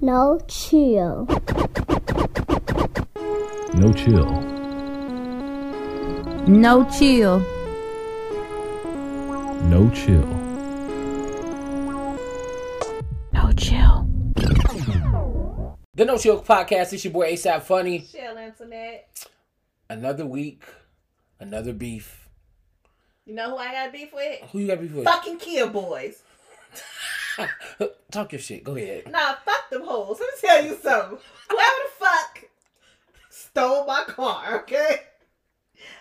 No chill. No chill. No chill. No chill. No chill. The No Chill Podcast. It's your boy ASAP Funny. Chill, internet. Another week, another beef. You know who I got beef with? Who you got beef with? Fucking Kia boys. Talk your shit. Go ahead. Nah, fuck them hoes. Let me tell you something. Whoever the fuck stole my car, okay?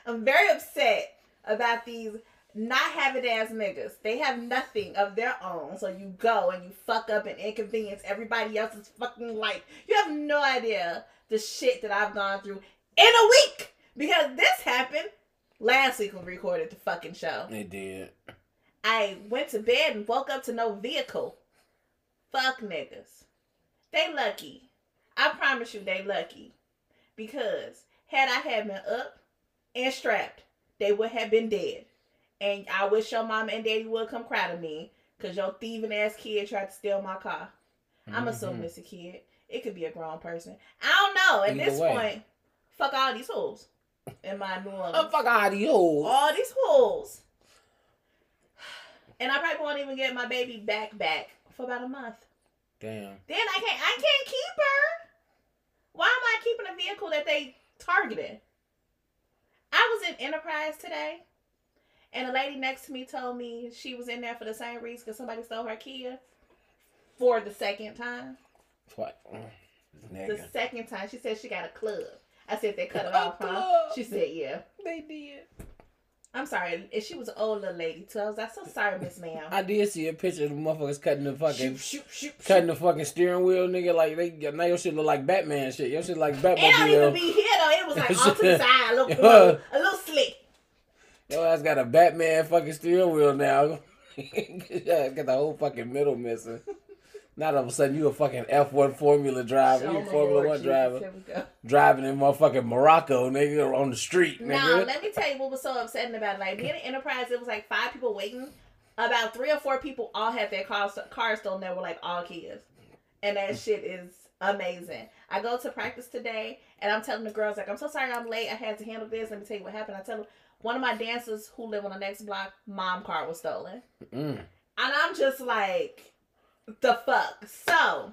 I'm very upset about these not having ass niggas. They have nothing of their own. So you go and you fuck up and inconvenience everybody else's fucking life. You have no idea the shit that I've gone through in a week. Because this happened last week when we recorded the fucking show. It did. I went to bed and woke up to no vehicle. Fuck niggas. They lucky. I promise you they lucky. Because had I had been up and strapped, they would have been dead. And I wish your mama and daddy would come cry to me because your thieving ass kid tried to steal my car. I'm Mhm. assuming it's a kid. It could be a grown person. I don't know. At Either this way. point, fuck all these holes in my New Orleans Oh, fuck out of holes. all these holes. And I probably won't even get my baby back back for about a month. Damn. Then I can't I can't keep her. Why am I keeping a vehicle that they targeted? I was in Enterprise today, and a lady next to me told me she was in there for the same reason because somebody stole her Kia for the second time. What? The second time, she said she got a club. I said they cut it A off, huh? She said, yeah. They did. I'm sorry. And she was an old little lady too. I was like, so sorry, Miss Ma'am. I did see a picture of the motherfuckers cutting the fucking shoot, shoot, shoot. cutting the fucking steering wheel, nigga. Like they now your shit look like Batman shit. Your shit like It don't even be here though. It was like off to the side, a little, a little, a little slick. Your ass got a Batman fucking steering wheel now. got the whole fucking middle missing. Now all of a sudden you a fucking F one Formula driver, you a Formula Lord One Jesus, driver, Here we go. driving in motherfucking Morocco, nigga, on the street, nigga. let me tell you what was so upsetting about it. Like being an Enterprise, it was like five people waiting. About three or four people all had their cars cars stolen. They were like all kids, and that shit is amazing. I go to practice today, and I'm telling the girls like, I'm so sorry I'm late. I had to handle this. Let me tell you what happened. I tell them one of my dancers who live on the next block, mom car was stolen. Mm. And I'm just like, the fuck. So,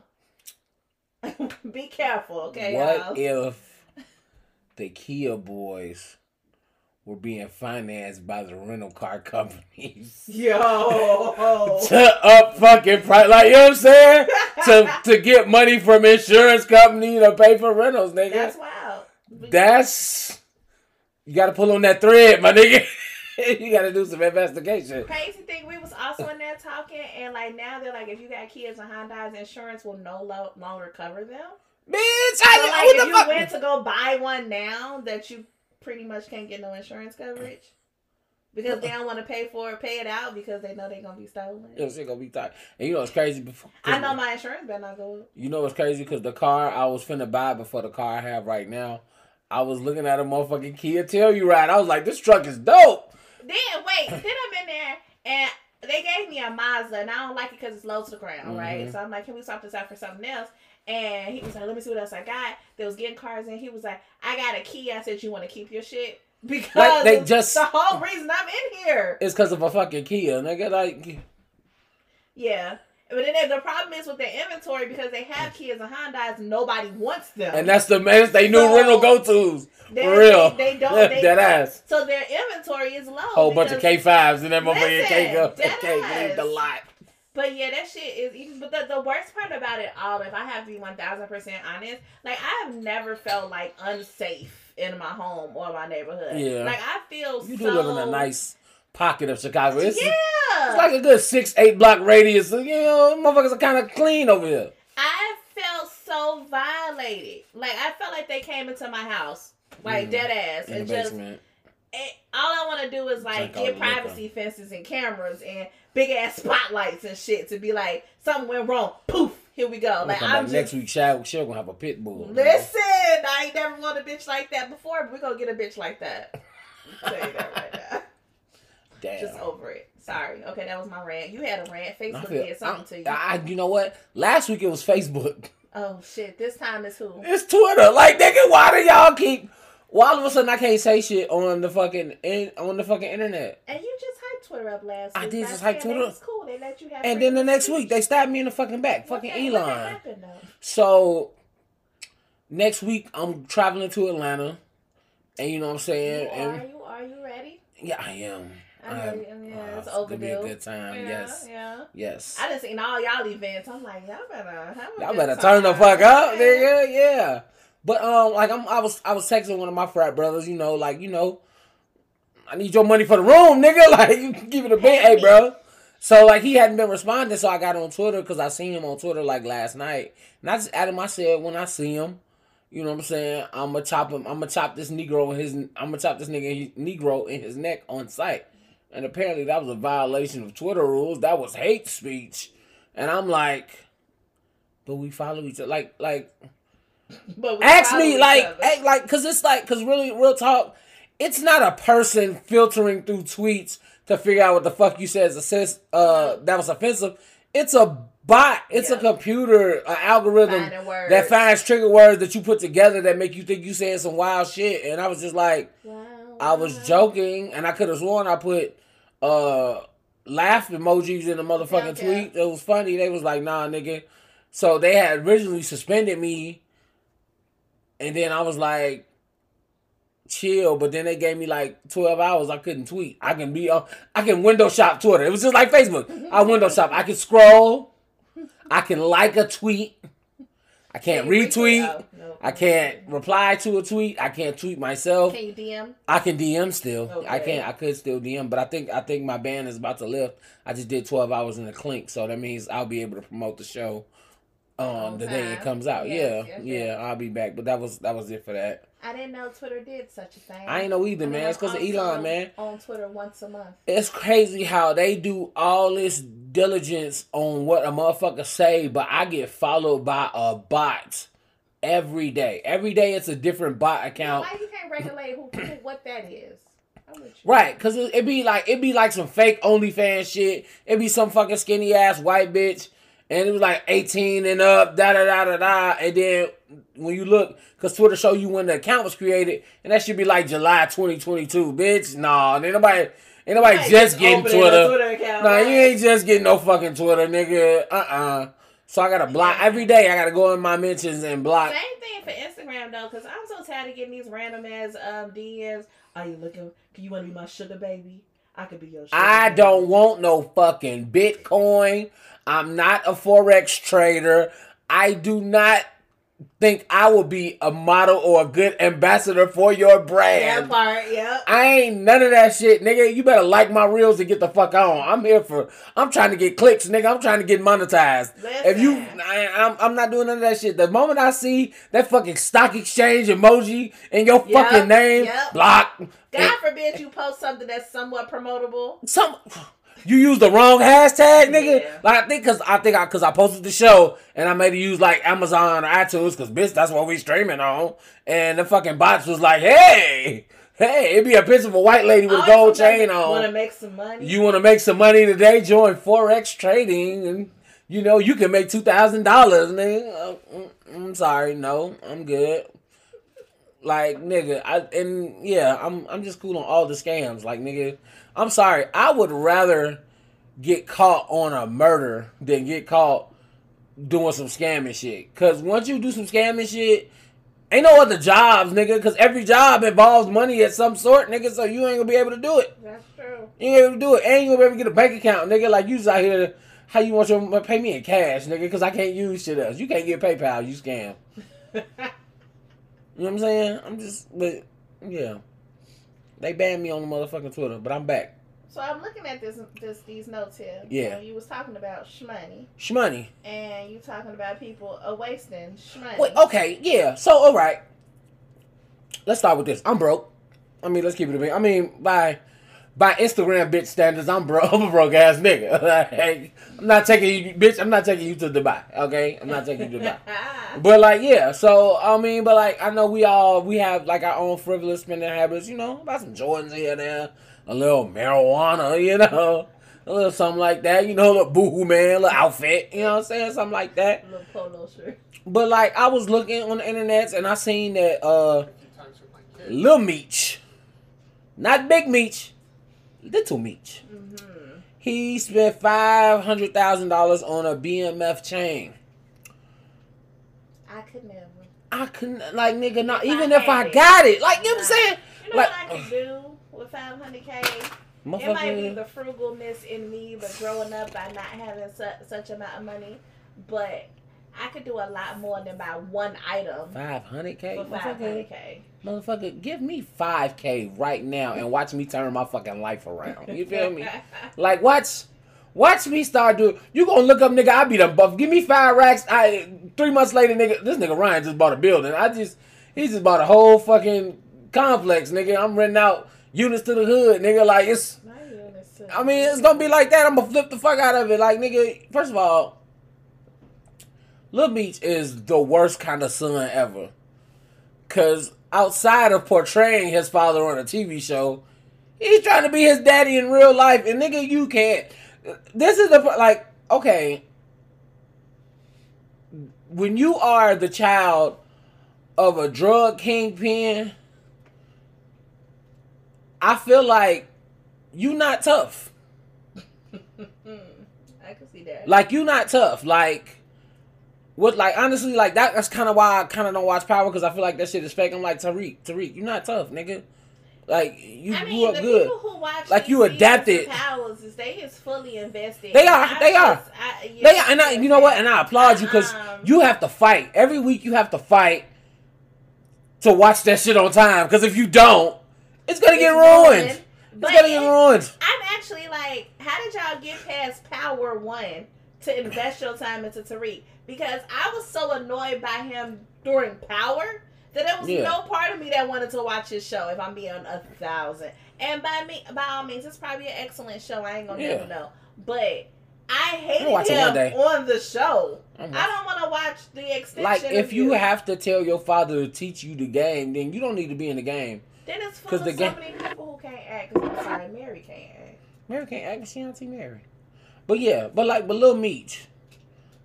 be careful, okay, what y'all. if the Kia boys were being financed by the rental car companies? Yo. to up fucking price, like you know what I'm saying? to to get money from insurance company to pay for rentals, nigga. That's wild. That's you got to pull on that thread, my nigga. you got to do some investigation. Crazy thing, we was also in there talking, and like now they're like, if you got kids and Honda's, insurance will no lo- longer cover them. Bitch, So I like, what if you fuck? went to go buy one now, that you pretty much can't get no insurance coverage because they don't want to pay for it, pay it out because they know they're gonna be stolen. Yo, shit gonna be tight. And you know what's crazy? Before, I know my insurance better not go. up. You know what's crazy? Because the car I was finna buy before the car I have right now, I was looking at a motherfucking Kia Telluride. I was like, this truck is dope. Then wait, then I'm in there and they gave me a Mazda and I don't like it because it's low to the ground, right? Mhm. So I'm like, can we swap this out for something else? And he was like, let me see what else I got. They was getting cars in. He was like, I got a Kia. I said, you want to keep your shit because Like, they just- the whole reason I'm in here is because of a fucking Kia, nigga. Like, Yeah. But then the problem is with their inventory because they have Kias and Hondas, nobody wants them. and that's the man. They new So- rental go tos. For real. They, they don't. They, that ass. So their inventory is low. Whole bunch of K fives and that motherfucker can't go. Can't leave the lot. But yeah, that shit is even. But the, the worst part about it all, if I have to be one thousand percent honest, like I have never felt like unsafe in my home or my neighborhood. Yeah. like I feel You so. do live in a nice pocket of Chicago. It's, yeah. it's like a good six, eight block radius. You know, motherfuckers are kind of clean over here. I felt so violated. Like I felt like they came into my house, like Mm. dead ass, In and just basement. and all I want to do is like Drink get the liquor. privacy fences and cameras and big ass spotlights and shit to be like something went wrong. Poof, here we go. Like I'm just next week. Shaq, Shaq gonna have a pit bull. Listen, I ain't never want a bitch like that before, but we're gonna get a bitch like that. I'll tell you that right now. Damn. Just over it. Sorry. Okay, that was my rant. You had a rant. Facebook feel- did something to you. I, you know what? Last week it was Facebook. Oh shit! This time it's who? It's Twitter. Like, nigga, why do y'all keep? Why all of a sudden I can't say shit on the fucking in, on the fucking internet? And you just hyped Twitter up last Week. I did just hype Twitter was cool. They let you have. And then the next speech. week they stabbed me in the fucking back. What Fucking that- Elon. happened. So next week I'm traveling to Atlanta, and you know what I'm You saying. are And you are you ready? yeah, I am. I know. am. you- I mean, yeah, Uh, it's gonna be a good time. Yeah, Yes, Yeah. yes. I done seen all y'all events. I'm like, y'all better Y'all better turn the fuck up, nigga. Yeah. But um, like I'm, I was, I was texting one of my frat brothers. You know, like you know, I need your money for the room, nigga. Like you can give it a bit, hey, bro. So like he hadn't been responding, so I got on Twitter because I seen him on Twitter like last night, and I just added my said when I see him, you know what I'm saying? I'm gonna chop him. I'm gonna chop this Negro in his. I'm gonna chop this nigga Negro in his neck on site, and apparently that was a violation of Twitter rules. That was hate speech, and I'm like, but we follow each other. Like like But we ask me like act like because it's like because really real talk it's not a person filtering through tweets to figure out what the fuck you said is assist, uh that was offensive. It's a bot. It's a computer an algorithm that finds trigger words that you put together that make you think you said some wild shit. And i was just like Wow, i was joking and i could have sworn i put uh laugh emojis in the motherfucking Yeah, yeah. tweet it was funny they was like nah nigga so they had originally suspended me and then I was like, chill. But then they gave me like 12 hours. I couldn't tweet. I can be, uh, I can window shop Twitter. It was just like Facebook. I window shop. I can scroll. I can like a tweet. I can't retweet. No. I can't reply to a tweet. I can't tweet myself. Can you DM? I can DM still. I can't. I could still DM, but I think I think my ban is about to lift. I just did 12 hours in the clink, so that means I'll be able to promote the show on On the day it comes out. Yes, yeah, yes, yeah, yes. I'll be back. But that was that was it for that. I didn't know Twitter did such a thing. I ain't know either, I mean, man. It's because of Elon, also man. On Twitter once a month. It's crazy how they do all this diligence on what a motherfucker say, but I get followed by a bot every day. Every day it's a different bot account. Why you can't regulate who, who what that is? I'm with you. Right, cause it, it be like it be like some fake OnlyFans shit. It be some fucking skinny ass white bitch, and it was like eighteen and up, da da da da da. And then when you look, cause Twitter show you when the account was created, and that should be like July twenty twenty two, bitch. Nah, ain't nobody, ain't nobody Right, just getting opening a Twitter. Twitter account, Nah, right. you ain't just getting no fucking Twitter, nigga. Uh uh So I gotta block every day. I gotta go in my mentions and block. Same thing for Instagram though, because I'm so tired of getting these random ass um, DMs. Are you looking? Can you want to be my sugar baby? I could be your. Sugar I baby. don't want no fucking Bitcoin. I'm not a Forex trader. I do not think I will be a model or a good ambassador for your That brand. part, yeah. I ain't none of that shit, nigga. You better like my reels and get the fuck on. I'm here for. I'm trying to get clicks, nigga. I'm trying to get monetized. If you, Listen. I, I'm, I'm not doing none of that shit. The moment I see that fucking stock exchange emoji in your Yep, fucking name, yep. block. God forbid you post something that's somewhat promotable. some you use the wrong hashtag, nigga. Yeah. Like I think because I think I because I posted the show and I made it use like Amazon or iTunes because bitch, that's what we streaming on. And the fucking bots was like, hey, hey, it'd be a picture of a white lady with a gold chain on." You Want to make some money? You want to make some money today? Join forex trading and. You know, you can make two thousand dollars, nigga. Uh, mm, I'm sorry, no, I'm good. Like nigga, I and yeah, I'm I'm just cool on all the scams. Like nigga, I'm sorry. I would rather get caught on a murder than get caught doing some scamming shit. Cause once you do some scamming shit, ain't no other jobs, nigga. Cause every job involves money at some sort, nigga. So you ain't gonna be able to do it. That's true. You ain't able to do it, and you gonna be able to get a bank account, nigga. Like you just out here. How you want your pay me in cash, nigga? Cause I can't use shit else. You can't get PayPal. You scam. You know what I'm saying? I'm just, but yeah, they banned me on the motherfucking Twitter, but I'm back. so I'm looking at this, this these notes here. Yeah. You, know, you was talking about shmoney, Shmoney. and you talking about people wasting shmoney. Wait, okay, yeah. So, all right. Let's start with this. I'm broke. I mean, let's keep it a bit. I mean, by by Instagram bitch standards, I'm bro, I'm a broke ass nigga. Like, I'm not taking you, bitch. I'm not taking you to Dubai. Okay, I'm not taking you to Dubai. But like, yeah. So I mean, but like, I know we all we have like our own frivolous spending habits. You know, about some Jordans here and there, a little marijuana. You know, a little something like that. You know, a little boohoo man, a little outfit. You know what I'm saying? Something like that. Little polo shirt. But like, I was looking on the internet and I seen that uh, Lil Meech, not Big Meech, Little Meech. Mm-hmm. He spent five hundred thousand dollars on a BMF chain. I could never. I couldn't like nigga not If I even if I it. got it. Like you know what I'm saying? You know Like what I could do with 500k? It might be the frugalness in me, but growing up by not having su- such amount of money, but I could do a lot more than buy one item Five hundred K? for Motherfucker, 500k. Motherfucker, give me five K right now and watch me turn my fucking life around. You feel me? Like watch watch me start doing you gonna look up nigga, I be done buff. Give me five racks. I three months later, nigga, this nigga Ryan just bought a building. I just he just bought a whole fucking complex, nigga. I'm renting out units to the hood, nigga. Like it's My units too. I mean, it's gonna be like that. I'm gonna flip the fuck out of it. Like, nigga, first of all, Little Meech is the worst kind of son ever. Cause outside of portraying his father on a TV show, he's trying to be his daddy in real life. And nigga, you can't. This is the like, okay. When you are the child of a drug kingpin, I feel like you not tough. I can see that. Like you not tough. Like what? Like honestly, like that. That's kind of why I kind of don't watch Power because I feel like that shit is fake. I'm like Tariq, Tariq, you're not tough, nigga. Like you I grew mean, up good. who watch Like, you adapted. Powers is they is fully invested. They are, I they are. just- I- yeah, They and I, you know what? And I applaud you because Um, you have to fight every week. You have to fight to watch that shit on time. Because if you don't, it's gonna get ruined. ruined. It's gonna get ruined. I'm actually like, how did y'all get past Power One to invest your time into Tariq? Because I was so annoyed by him during Power that there was Yeah. no part of me that wanted to watch his show. If I'm being a thousand, and by me, by all means, it's probably an excellent show. I ain't gonna Yeah. never know, but I hated watch it one him on the show. I'm don't want to watch the extension. Like if you have to tell your father to teach you the game, then you don't need to be in the game. then it's full of the so ga- many people who can't act. I'm sorry, Mary can't act. Mary can't act, she Auntie Mary. But yeah, but like, but Lil Meech,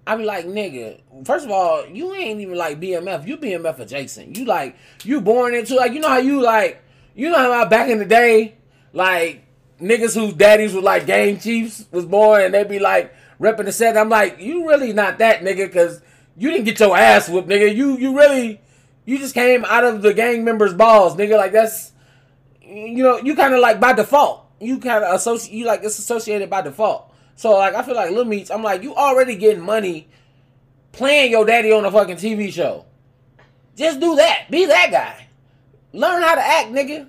I be like, nigga. First of all, you ain't even like BMF. You BMF adjacent. You like, you born into like, you know how you like, you know how back in the day, like niggas whose daddies were like gang chiefs was born and they be like repping the set. I'm like, you really not that nigga because you didn't get your ass whooped, nigga. You you really, you just came out of the gang members' balls, nigga. Like that's you know, you kind of like by default. You kind of associate, you like it's associated by default. So like, I feel like Lil Meech, I'm like, you already getting money playing your daddy on a fucking TV show. Just do that. Be that guy. Learn how to act, nigga.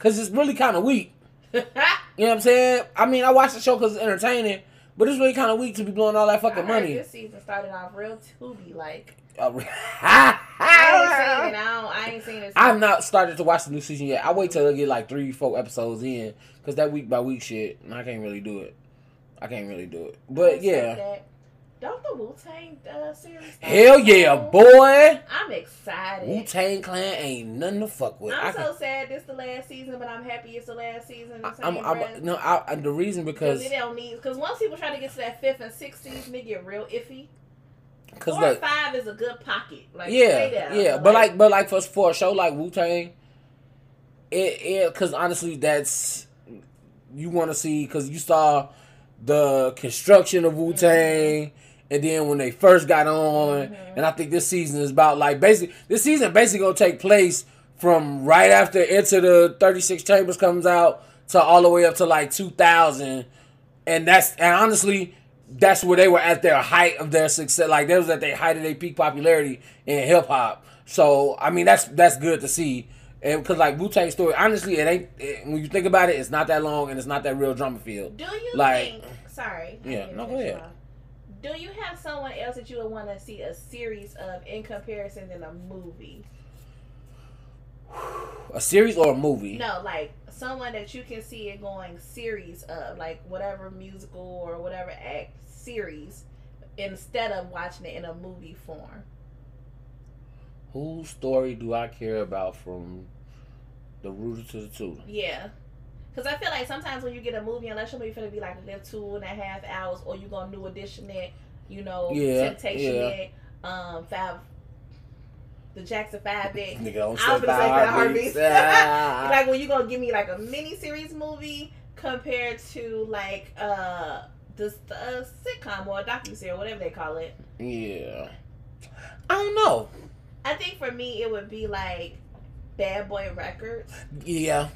Cause it's really kind of weak. You know what I'm saying? I mean, I watch the show because it's entertaining, but it's really kind of weak to be blowing all that fucking money. This season started off real Tubi like. I ain't seen it. I, don't, I ain't seen it. I've not started to watch the new season yet. I wait till I get like three, four episodes in, cause that week by week shit, I can't really do it. I can't really do it. But yeah, Don't the Wu Tang uh, series? hell yeah, boy. I'm excited. Wu Tang Clan ain't nothing to fuck with. I I'm can, so sad this the last season, but I'm happy it's the last season. the I'm, I'm, no, I, I- the reason Because because they don't need. Because once people try to get to that fifth and sixth season, they get real iffy. because Four and like five is a good pocket. Like yeah, yeah, but like but like for for a show like Wu Tang, it it because honestly that's you want to see because you saw the construction of Wu Tang. And then when they first got on, Mhm. and I think this season is about like basically this season basically gonna take place from right after Enter the Thirty Six Chambers comes out to all the way up to like two thousand, and that's and honestly that's where they were at their height of their success. Like they was at their height of their peak popularity in hip hop. So I mean that's that's good to see. And because like Wu Tang story, honestly, it ain't it, when you think about it, it's not that long and it's not that real drama field. Do you like- think? Sorry. Yeah, no, go ahead. off. Do you have someone else that you would want to see a series of in comparison than a movie? A series or a movie? No, like someone that you can see it going series of, like whatever musical or whatever act series, instead of watching it in a movie form. Whose story do I care about from the rooter to the tutor? Yeah. Because I feel like sometimes when you get a movie, unless your movie finna be like a good two and a half hours, or you gonna new edition it, you know, Yeah, Temptation yeah. it, um, five, the Jackson Five it. Nigga don't I was say five Five heartbeats. Heartbeats. Like when you gonna give me like a mini series movie compared to like uh this uh, sitcom or a docu series, whatever they call it. yeah. I don't know. I think for me it would be like Bad Boy Records. Yeah.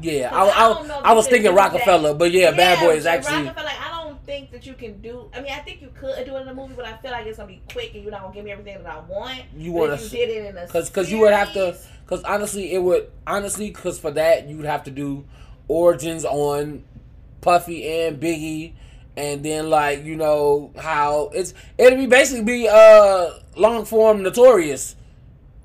Yeah. I, I I, don't know I, was thinking Rockefeller, but yeah, Bad Boy is actually. Rockefeller, like, I don't think that you can do. I mean, I think you could do it in a movie, but I feel like it's gonna be quick and you're not gonna give me everything that I want. You want to. did it in a Cause, cause you would have to, cause honestly, it would honestly, cause for that you would have to do origins on Puffy and Biggie, and then like you know how it's it'd be basically be uh long form Notorious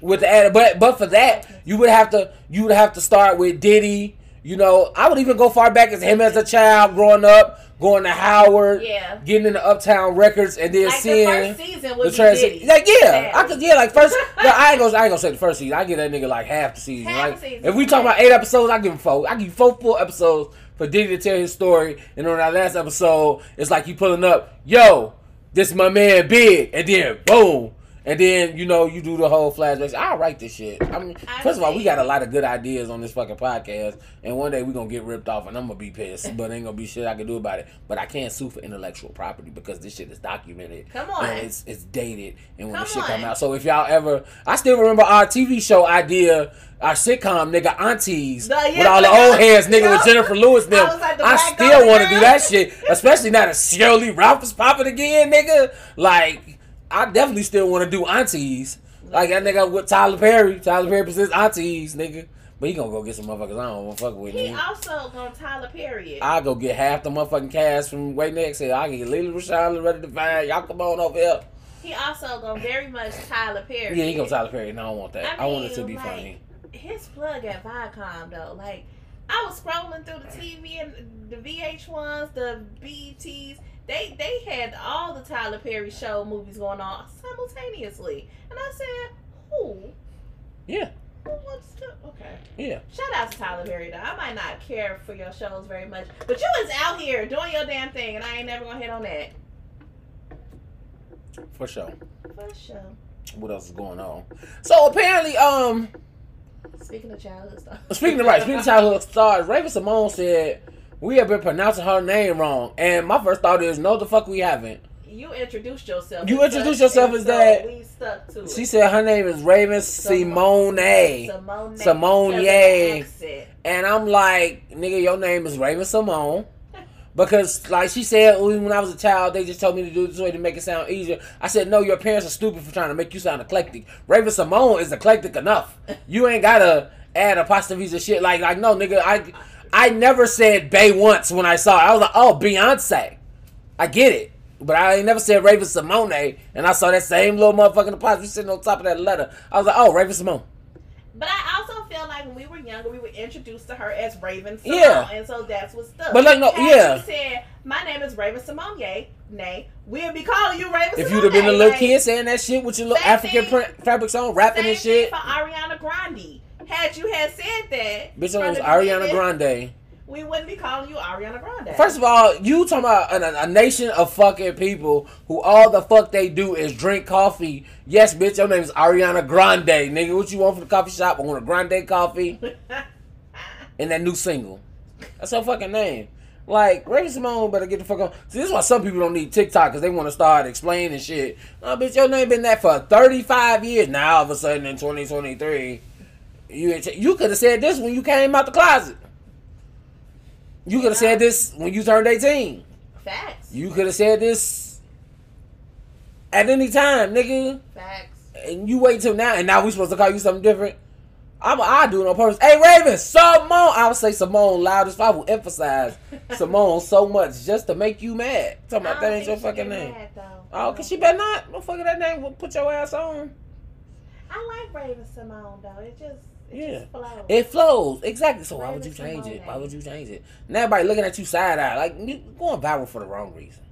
with the but but for that you would have to you would have to start with Diddy. You know, I would even go far back as him as a child growing up, going to Howard, Yeah. getting into Uptown Records, and then Like seeing first season the be transit. Diddy. Like yeah, I could yeah like first. no, I ain't gonna I ain't gonna say the first season. I give that nigga like half the season. Half like season, if we talk about eight episodes, I give him four. I give you four full episodes for Diddy to tell his story. And on that last episode, it's like he pulling up, yo, this my man Big, and then boom. And then you know you do the whole flashbacks. I'll write this shit. I mean, I first of all, we got a lot of good ideas on this fucking podcast, and one day we gonna get ripped off, and I'm gonna be pissed. But ain't gonna be shit I can do about it. But I can't sue for intellectual property because this shit is documented. Come on. and it's it's dated, and when the Come shit come out. So if y'all ever, I still remember our TV show idea, our sitcom nigga aunties The- yeah, with all the the- old heads nigga with. Jennifer Lewis. Them. I like the I still want to do that shit, especially now that Sheryl Lee Ralph is popping again, nigga. Like. I definitely still want to do aunties. Like that nigga with Tyler Perry. Tyler Perry presents aunties, nigga. But he gonna go get some motherfuckers I don't want to fuck with. He Nigga. also gonna Tyler Perry. I go get half the motherfucking cast from way Next. Say I can get Lily Rashad ready to find. Y'all come on over here. He also gonna very much Tyler Perry. Yeah, he it. Tyler Perry. No, I don't want that. I, I want it to be like, funny. His plug at Viacom though, like I was scrolling through the TV and the VH1s, the BETs. They they had all the Tyler Perry show movies going on simultaneously, and I said, "Who? Yeah, Who wants to?" Okay. yeah. Shout out to Tyler Perry though. I might not care for your shows very much, but you was out here doing your damn thing, and I ain't never gonna hit on that. For sure. For sure. What else is going on? So apparently, um, Speaking of childhood stuff. speaking of right, speaking of childhood stars, Raven Simone said we have been pronouncing her name wrong, and my first thought is no, the fuck we haven't. You introduced yourself. You introduced yourself as so that. We stuck to She it. said her name is Raven Simone. Simone. Simone. because of the accent. And I'm like, nigga, your name is Raven Simone. Because, like she said, when I was a child, they just told me to do this way to make it sound easier. I said, no, your parents are stupid for trying to make you sound eclectic. Raven Simone is eclectic enough. You ain't gotta add apostrophes and shit. Like, like no, nigga, I, I never said Bay once when I saw it. I was like, oh, Beyonce. I get it. But I ain't never said Raven Simone, and I saw that same little motherfucking apostrophe sitting on top of that letter. I was like, oh, Raven Simone. But I also feel like when we were younger, we were introduced to her as Raven Simone, Yeah. and so that's what stuck. But, like, no, Had yeah. She said, "My name is Raven Simone. Yay, nay, we'll be calling you Raven." If Simone. you'd have been a little like, kid saying that shit with your little African thing. print fabrics on, rapping and shit. for Ariana Grande. Had you had said that, Bitch, it was Ariana Grande. We wouldn't be calling you Ariana Grande. First of all, you talking about a, a nation of fucking people who all the fuck they do is drink coffee. Yes, bitch, your name is Ariana Grande, nigga. What you want from the coffee shop? I want a Grande coffee and that new single. That's her fucking name. Like, Raven Simone better get the fuck on. See, this is why some people don't need TikTok because they want to start explaining shit. Oh, bitch, your name been that for 35 years. Now, all of a sudden in 2023, you you could have said this when you came out the closet. You could have said this when you turned 18. Facts. You could have said this at any time, nigga. Facts. And you wait till now, and now we supposed to call you something different. I'm I do it on purpose. Hey Raven, Simone. I would say Simone loudest. I will emphasize Simone so much just to make you mad. Talking about that ain't your fucking name. mad. Oh, cause she better not. Motherfucker, that name will put your ass on. I like Raven Simone though. It just it Yeah. flows. It flows exactly. So why would you change it? Why would you change it? And everybody looking at you side eye, like you going viral for the wrong reason.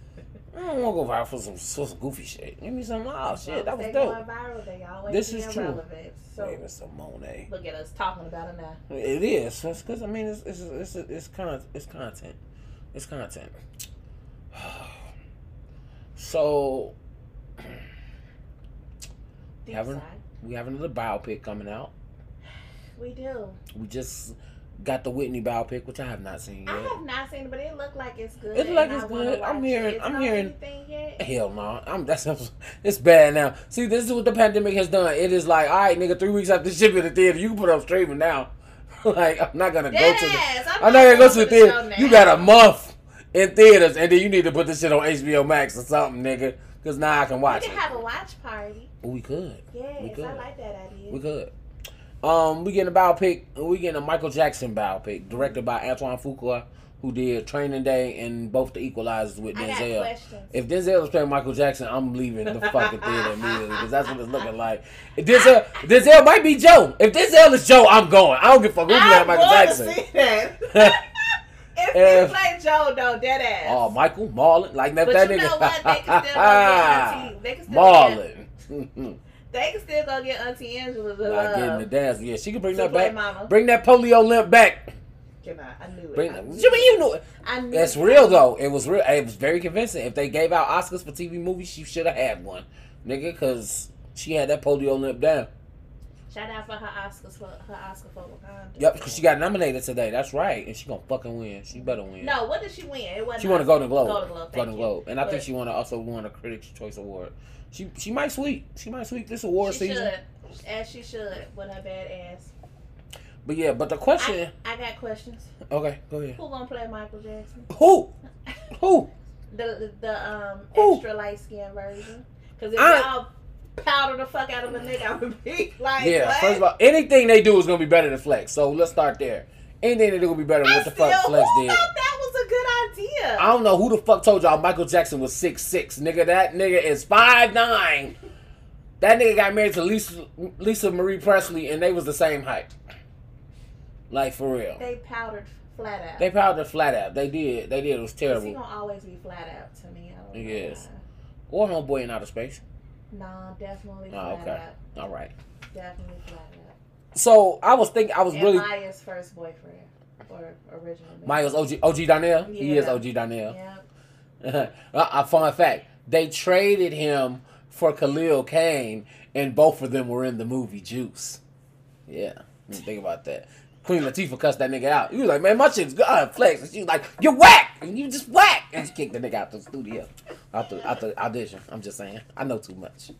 I don't want to go viral for some, for some goofy shit. Give me some. Oh shit, that was dope. viral, they always This is true. relevant. So Maybe some Monet. look at us talking about it now. It is. That's because I mean it's it's it's it's kind it's content. It's content. So Having- we have another biopic coming out. We do. We just got the Whitney biopic, which I have not seen yet. I have not seen it, but it looked like it's good. It look like it's I good. I'm hearing- It. I'm hearing- yet? Hell no, I'm that's it's bad now. See, this is what the pandemic has done. It is like, all right, nigga, three weeks after shipping the theater, you can put up streaming now. like, I'm not gonna go to the. I'm I'm not gonna go to the going theater. You got a month in theaters, and then you need to put this shit on HBO Max or something, nigga. Cause now I can watch. We can it. have a watch party. We could. Yes, could. I like that idea. We could. Um, we getting a biopic. We getting a Michael Jackson biopic, directed by Antoine Fuqua, who did Training Day and both the Equalizers with Denzel. If Denzel is playing Michael Jackson, I'm leaving the fucking theater immediately because that's what it's looking like. If Denzel, Denzel might be Joe. If Denzel is Joe, I'm going. I don't give a fuck who playing Michael Jackson. to see that. if If- he play Joe, though, dead ass. Oh, Michael Marlon, like that, but that you nigga. know what? They can still go get Auntie. They can still Go get, Marlon. They can still go get Auntie Angela to Not getting uh, the love. dance. Yeah, she can bring that back. Mama. Bring that polio limp back. Can I? I knew it. Bring. I knew You know it? I knew That's it. real though. It was real. It was very convincing. If they gave out Oscars for TV movies, she should have had one, nigga, because she had that polio limp down. Shout out for her Oscars for her Oscar for Wakanda. Yep, because she got nominated today. That's right, and she gonna fucking win. She better win. No, what did she win? It wasn't. She won a Golden Globe. Golden Globe. Golden. Globe, and I think she won a, also won a Critics' Choice Award. She she might sweep. She might sweep this award She season. should, as she should, with her bad ass. But yeah, but the question. I, I got questions. okay, go ahead. Who gonna play Michael Jackson? Who? Who? The the um Who? extra light skin version. Because if I- y'all powder the fuck out of a nigga, I would be like, Yeah, what? first of all, anything they do is gonna be better than Flex. So let's start there. Anything they do will be better than I what the still, fuck Flex did. thought that was a good idea? I don't know who the fuck told y'all Michael Jackson was six six, nigga. That nigga is five nine. That nigga got married to Lisa Lisa Marie Presley, and they was the same height. Like for real. They powdered flat out. They powdered flat out. They did. They did. It was He terrible. gonna always be flat out to me. I don't know Yes. Or homeboy in outer space. Nah, definitely Oh, flat okay. out. All right. Definitely flat out. So I was thinking. I was and really. Maya's first boyfriend or original. Maya's OG OG Donnell. He is OG Donnell. Yeah. a a fun fact: they traded him for Khalil Kain, and both of them were in the movie Juice. Yeah, think about that. Queen Latifah cussed that nigga out. He was like, "Man, my shit's good." Uh, flex, and she was like, "You're whack, and you just whack," and she kicked the nigga out of the studio, out the out the audition. I'm just saying, I know too much.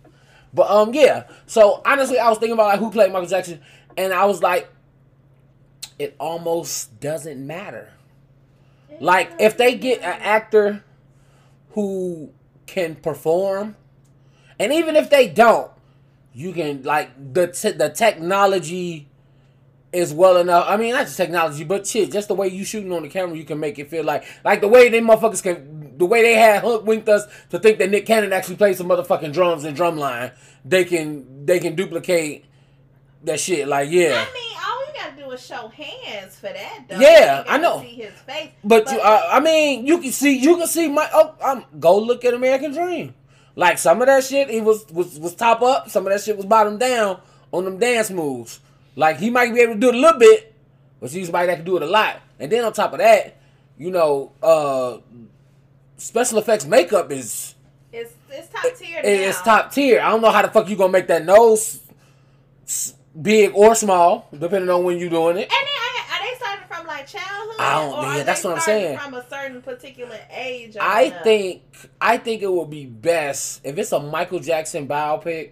But um, yeah. So honestly, I was thinking about like who played Michael Jackson, and I was like, it almost doesn't matter. Like if they get an actor who can perform, and even if they don't, you can like the te- the technology is well enough. I mean, not just technology, but shit, just the way you shooting on the camera, you can make it feel like like the way they motherfuckers can, the way they had hook winked us to think that Nick Cannon actually played some motherfucking drums and drumline. They can they can duplicate that shit. Like yeah. I mean, all you gotta do is show hands for that, though. Yeah, You I know. See his face, But, you, uh, I mean, you can see, you can see my. Oh, I'm go look at American Dream. Like some of that shit, he was was was top up. Some of that shit was bottom down on them dance moves. Like he might be able to do it a little bit, but she's somebody that can do it a lot. And then on top of that, you know, uh special effects makeup is it's it's top tier. now. it's top tier. I don't know how the fuck you gonna make that nose big or small, depending on when you're doing it. And then I, are they starting from like childhood? I don't- yeah, that's what I'm saying. From a certain particular age. I think I think it would be best if it's a Michael Jackson biopic.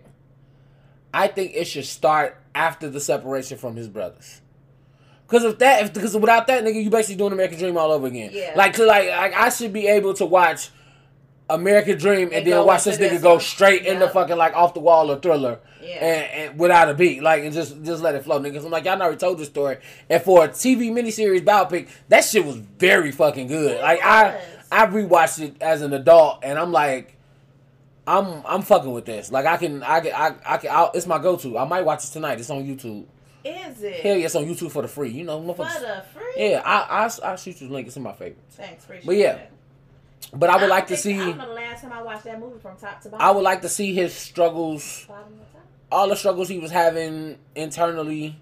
I think it should start after the separation from his brothers. Cause if that, if because without that nigga, you basically doing American Dream all over again. Yeah. Like like, like I should be able to watch American Dream and, And then watch this nigga this go straight into Yep. fucking like off the wall or thriller. Yeah. And, and without a beat, like and just just let it flow, niggas. I'm like, y'all already told the story. And for a TV miniseries biopic, that shit was very fucking good. It like I was. I rewatched it as an adult, and I'm like, I'm I'm fucking with this. Like I can I can I, I can I'll, it's my go to. I might watch it tonight. It's on YouTube. Is it? Hell yeah, it's on YouTube for the free. You know, For the free? Yeah, I I I'll shoot you the link. It's in my favorites. Thanks, appreciate But yeah. that. But I would don't like to see. I don't know the last time I watched that movie from top to bottom. I would like to see his struggles, Bottom to top. All the struggles he was having internally,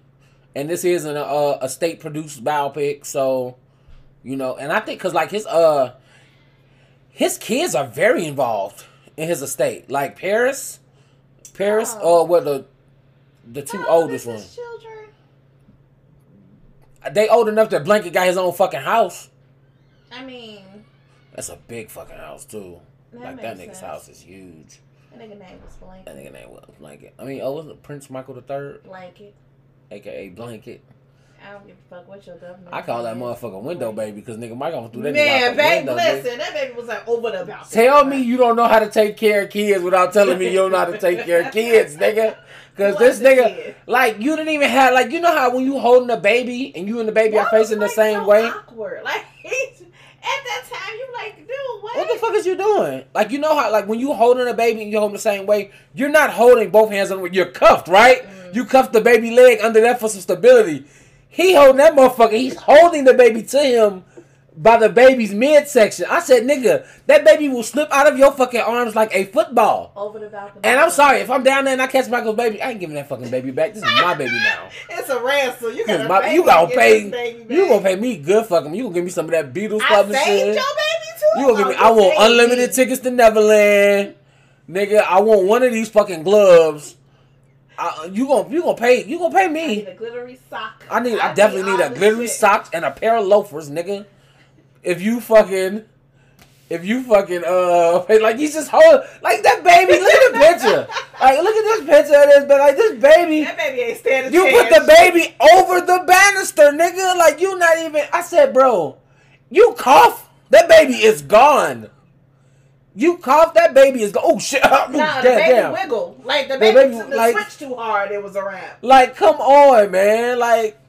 and this isn't a, a, a state produced biopic, so you know. And I think because like his uh, his kids are very involved in his estate. Like Paris, Paris, Oh. or what the the two oldest ones. Children. They old enough that Blanket got his own fucking house. I mean, That's a big fucking house too. that like that nigga's sense. house is huge. That nigga name was Blanket. That nigga name was Blanket. I mean, oh, was it Prince Michael the Third, Blanket. aka Blanket? I don't give a fuck what your government. I call that motherfucker window baby because nigga Mike gonna through that Man, out the babe, window. nigga. listen, that baby was like over the about. Tell me you don't know how to take care of kids without telling me you don't know how to take care of kids, nigga. Cause What this nigga, kid? like, you didn't even have, like, you know how when you holding a baby and you and the baby are facing the was same so way? Awkward. Like he's, at that time, you like, dude, what? What the fuck is you doing? Like, you know how, like, when you holding a baby and you holding the same way, you're not holding both hands on, you're cuffed, right? Mm. You cuff the baby leg under that for some stability. He holding that motherfucker. He's holding the baby to him by the baby's midsection. I said, nigga, that baby will slip out of your fucking arms like a football. Over the balcony. And I'm sorry if I'm down there and I catch Michael's baby, I ain't giving that fucking baby back. This is my baby now. It's a ransom. You gotta my, pay you me gonna pay. You gonna pay me good fucking. You gonna give me some of that Beatles I saved shit. your baby too. You gonna give me? I want unlimited tickets to Neverland, nigga. I want one of these fucking gloves. I, you gonna you gonna pay? You gonna pay I need me? a glittery sock. I need. I definitely need all a glittery socks and a pair of loafers, nigga. If you fucking, if you fucking, uh, like he's just holding like that baby. Look at the picture. Like look at this picture of this, but like this baby. That baby ain't standing. You put the baby over the banister, nigga. Like you not even. I said, bro, you cough, that baby is gone. You cough, that baby is gone. Oh shit! Ooh, Nah, the baby damn. wiggle. Like the The baby, baby, took the like- switch too hard. It was a wrap. Like, come on, man. Like,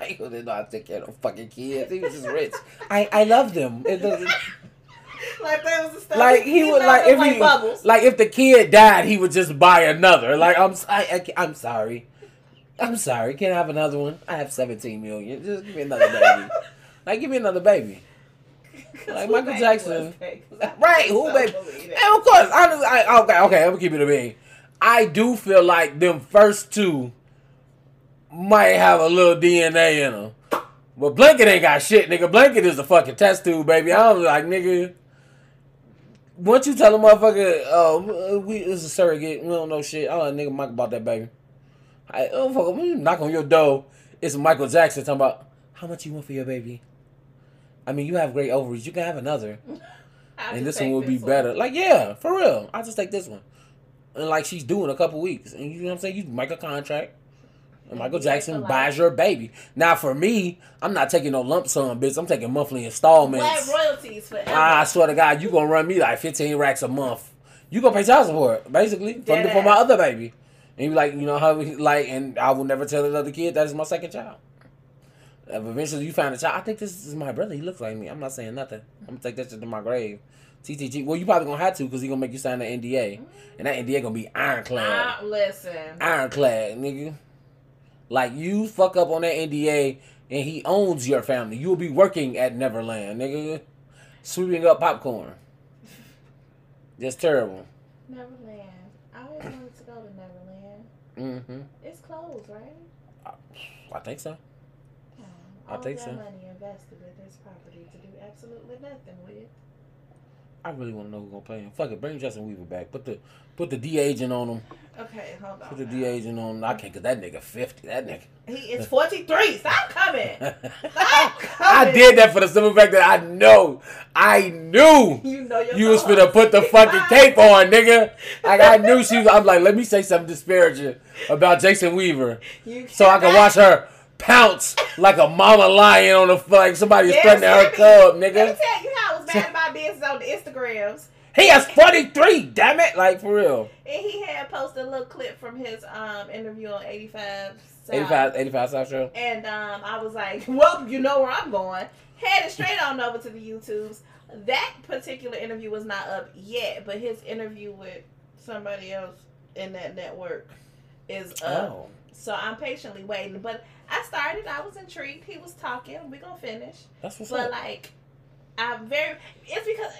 Michael did not take care of them fucking kids. He was just rich. I I love them. It doesn't. Like that was the stuff. Like he would like if he bubbles. like if the kid died, he would just buy another. Like I'm I, I, I'm sorry, I'm sorry. Can I have another one? I have 17 million. Just give me another baby. like give me another baby. like Michael baby Jackson. was that? 'Cause I Right? Who so baby? And of course, honestly, I, okay, okay. I'm gonna keep it a bean. I do feel like them first two might have a little DNA in them. But Blanket ain't got shit, nigga. Blanket is a fucking test tube, baby. I don't like, nigga. Once you tell a motherfucker, oh, we is a surrogate, we don't know shit. I don't know, nigga Mike about that baby. I oh fuck, when you knock on your door, it's Michael Jackson talking about how much you want for your baby. I mean, you have great ovaries. You can have another, and this one will be this better. Like, yeah, for real. I'll just take this one. And like she's due in a couple weeks, and you know what I'm saying. You make a contract. And Michael Jackson buys your baby. Now, for me, I'm not taking no lump sum, bitch. I'm taking monthly Flat installments. royalties forever. I swear to God, you gonna run me like 15 racks a month. You gonna pay child support, basically, for, for my other baby. And you like, you know how like, and I will never tell another kid that is my second child. If eventually you find a child, I think this is my brother. He looks like me. I'm not saying nothing. I'm gonna take that shit to my grave. TTG. Well, you probably gonna have to because he gonna make you sign an NDA, and that NDA gonna be ironclad, Ah, listen. ironclad, nigga. Like you fuck up on that NDA, and he owns your family. You'll be working at Neverland, nigga, sweeping up popcorn. Just terrible. Neverland. I always wanted to go to Neverland. Mm-hmm. It's closed, right? I think so. Oh, I think so. money invested in this property to do absolutely nothing with. I really want to know who's gonna play him. Fuck it, bring Jason Weaver back. Put the put the D agent on him. Okay, hold on. Put the now. D agent on. him. I can't cause that nigga fifty. That nigga. He is 43. Stop coming. I coming. did that for the simple fact that I know, I knew You know you was finna put the fucking cape on, nigga. Like I knew she was. I'm like, let me say something disparaging about Jason Weaver, You so I can watch her pounce like a mama lion on the like somebody is threatening her let cub, Let nigga. me tell you how I was bad about business on the Instagrams. He has 43. Damn it, like for real. And he had posted a little clip from his um interview on 85 South. 85, 85 South Show. And um, I was like, well, you know where I'm going. Headed straight on over to the YouTubes. That particular interview was not up yet, but his interview with somebody else in that network is up. Oh, So I'm patiently waiting. But I started, I was intrigued. He was talking. We're going to finish. that's what's But up. like, I'm very. It's because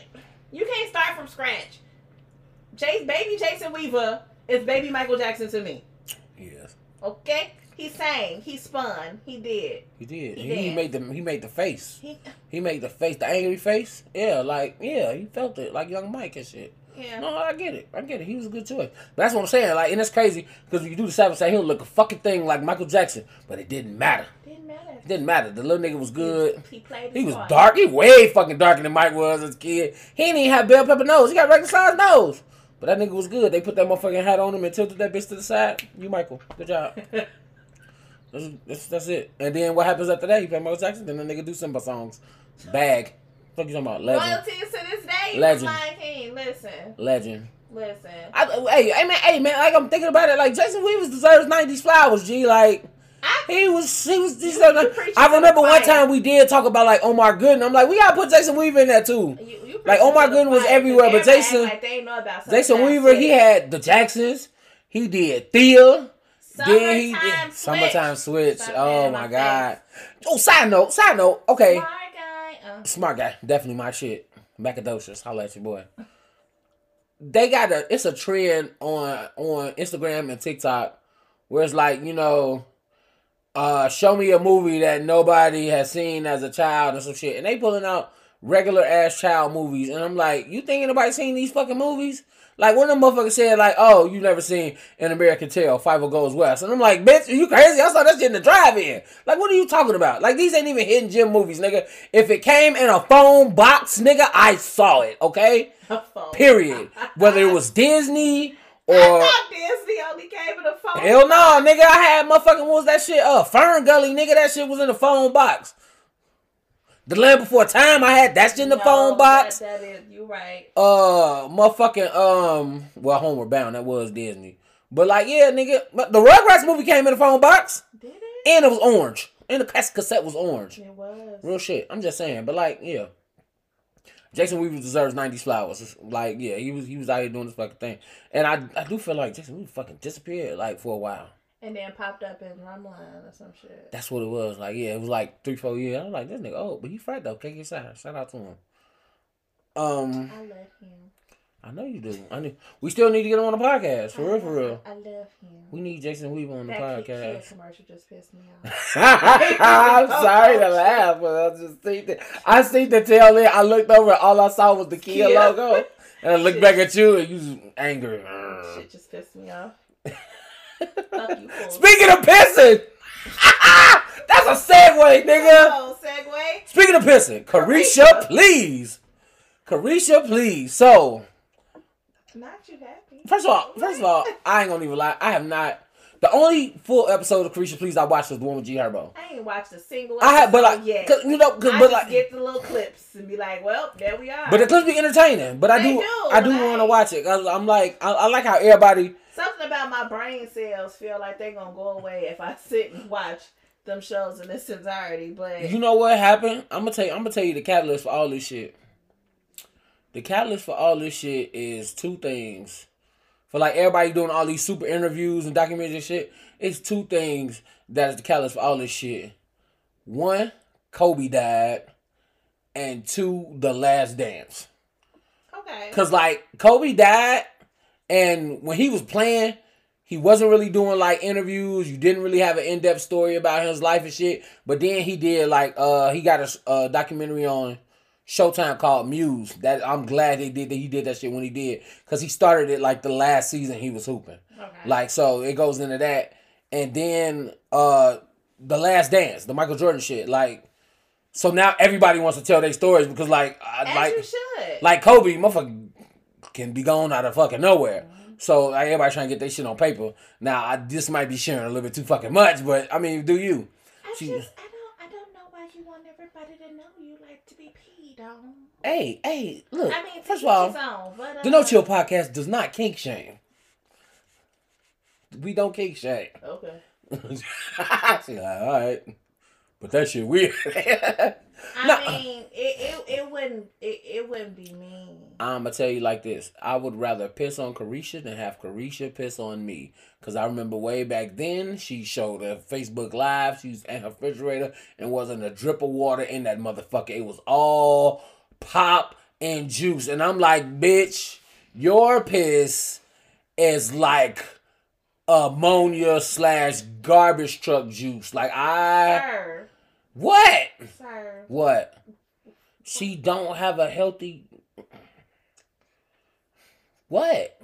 you can't start from scratch. Chase, baby Jason Weaver is baby Michael Jackson to me. Yes, Okay, he sang, he spun, he did. he did. He He, he made the he made the face. He, He made the face, the angry face. Yeah, like yeah, he felt it like young Mike and shit. Yeah. No, I get it. I get it. He was a good choice. But that's what I'm saying. Like, and it's crazy because when you do the seven say he'll look a fucking thing like Michael Jackson, but it didn't matter. Didn't matter. It didn't matter. The little nigga was good. He played. He was part. dark. He way fucking darker than Mike was as a kid. He didn't even have bell pepper nose. He got regular sized nose. But that nigga was good. They put that motherfucking hat on him and tilted that bitch to the side. You, Michael. Good job. That's, that's, that's it. And then what happens after that? He play Michael Jackson. Then the nigga do Simba songs. Bag. What you talking about? Legend. Royalties to this day. Legend. Lion King. Listen, Legend. listen. I, hey, hey man, hey man, like I'm thinking about it, like Jason Weaver deserves '90s flowers. G, like I, he was, he was. He deserved- I remember one time we did talk about like Omar Gooden. I'm like, we gotta put Jason Weaver in there too. you, you Like, Omar Gooden was everywhere, but Jason- like they know about Jason Weaver, he had the Jacksons. He did Thea. Then he Summertime did Summertime Switch. Stop Oh my my god. Oh, side note, side note. Okay. Uh, smart guy, definitely my shit. Macadocious, holla at your boy. They got a it's a trend on on Instagram and TikTok where it's like you know, uh, show me a movie that nobody has seen as a child or some shit, and they pulling out regular ass child movies, and I'm like, you think anybody seen these fucking movies? Like one of them motherfuckers said like, oh, you never seen an American Tail, Fievel Goes West, and I'm like, bitch, are you crazy? I saw that shit in the drive-in. Like, what are you talking about? Like these ain't even hidden gem movies, nigga. If it came in a phone box, nigga, I saw it. Okay, period. Whether it was Disney I or thought Disney only came in a phone. Hell no, nigga. I had motherfucking what was that shit? Uh, Fern Gully, nigga. That shit was in the phone box. The Land Before Time, I had that's in the No, phone box. That, that is, you right. Uh, motherfucking um, well, Homeward Bound, that was Disney. But like, yeah, nigga, the Rugrats movie came in the phone box, Did it? and it was orange, and the cas- cassette was orange. It was. Real shit. I'm just saying, but like, yeah. Jason Weaver deserves 90s flowers. It's Like, yeah, he was he was out here doing this fucking thing. And I I do feel like Jason Weaver fucking disappeared like for a while. And then popped up in Drumline or some shit. That's what it was. Like, yeah, it was like three, four years. I was like, this nigga, oh, but he fried though. His side. Shout out to him. Um, I love him. I know you do. I need. We still need to get him on the podcast for real, for real. I love him. We need Jason Weaver on the that Kid Kid podcast. commercial just pissed me off. I'm sorry to laugh, but I just think that I seen the tail end. I looked over, all I saw was the Kia Kia. logo, and I looked back at you, and you was angry. Shit just pissed me off. You. Speaking of pissing, that's a segue, nigga. Oh, segue. Speaking of pissing, Caresha, Caresha. please. Caresha, please. So, Not you happy. first of all, first of all, I ain't gonna even lie. I have not. The only full episode of Caresha, please, I watched was the one with G Herbo. I ain't watched a single. I had, but like, yet. cause, you know, cause, I but just like, get the little clips and be like, well, there we are. but the clips be entertaining. But I do, do, I do like- want to watch it. i I'm like, I, I like how everybody. Something about my brain cells feel like they're gonna go away if I sit and watch them shows in this entirety. But You know what happened? I'm gonna tell you. I'm gonna tell you the catalyst for all this shit. The catalyst for all this shit is two things. For like everybody doing all these super interviews and documentaries and shit, it's two things that is the catalyst for all this shit. One, Kobe died, and two, The Last Dance. okay, Cause like Kobe died, and when he was playing, he wasn't really doing like interviews. You didn't really have an in depth story about his life and shit. But then he did like uh he got a, a documentary on Showtime called Muse. That I'm glad they did that. He did that shit when he did, cause he started it like the last season he was hooping. okay. Like so, it goes into that, and then uh the Last Dance, the Michael Jordan shit. Like so now everybody wants to tell their stories because like I, like like Kobe, motherfucker can be gone out of fucking nowhere. So like, everybody trying to get their shit on paper. Now I, this might be sharing a little bit too fucking much, but I mean, do you? I she- just I don't I don't know why you want everybody to know you like to Hey, hey, look. I mean, first of all, own, but, uh, the No Chill podcast does not kink shame. We don't kink shame. Okay. She like, all right, but that shit weird. I No. mean, it, it it wouldn't it, it wouldn't be mean. I'm gonna tell you like this. I would rather piss on Caresha than have Caresha piss on me. Cause I remember way back then she showed a Facebook Live. She was in her refrigerator and wasn't a drip of water in that motherfucker. It was all pop and juice. And I'm like, bitch, your piss is like ammonia slash garbage truck juice. Like I Sir, what? sir. What? She don't have a healthy what?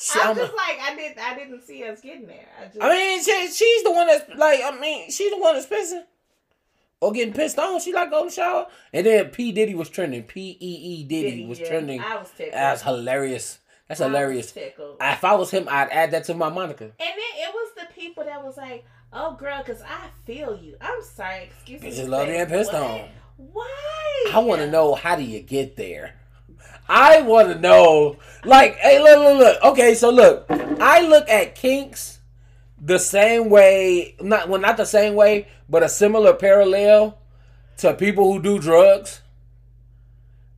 She- I'm I'm- just like I did. I didn't see us getting there. I just. I mean, she, she's the one that's like, I mean, she's the one that's pissing or getting pissed on. She like go to the shower, and then P Diddy was trending. P E E Diddy was yeah, trending. I was tickled. That's hilarious. That's I was hilarious. tickled. If I was him, I'd add that to my moniker. And then it was the people that was like, "Oh, girl, cause I feel you." I'm sorry, excuse me. Bitches love being pissed What? on. Why? I want to know how do you get there. I want to know, like, hey, look, look, look. Okay, so look, I look at kinks the same way, not well, not the same way, but a similar parallel to people who do drugs.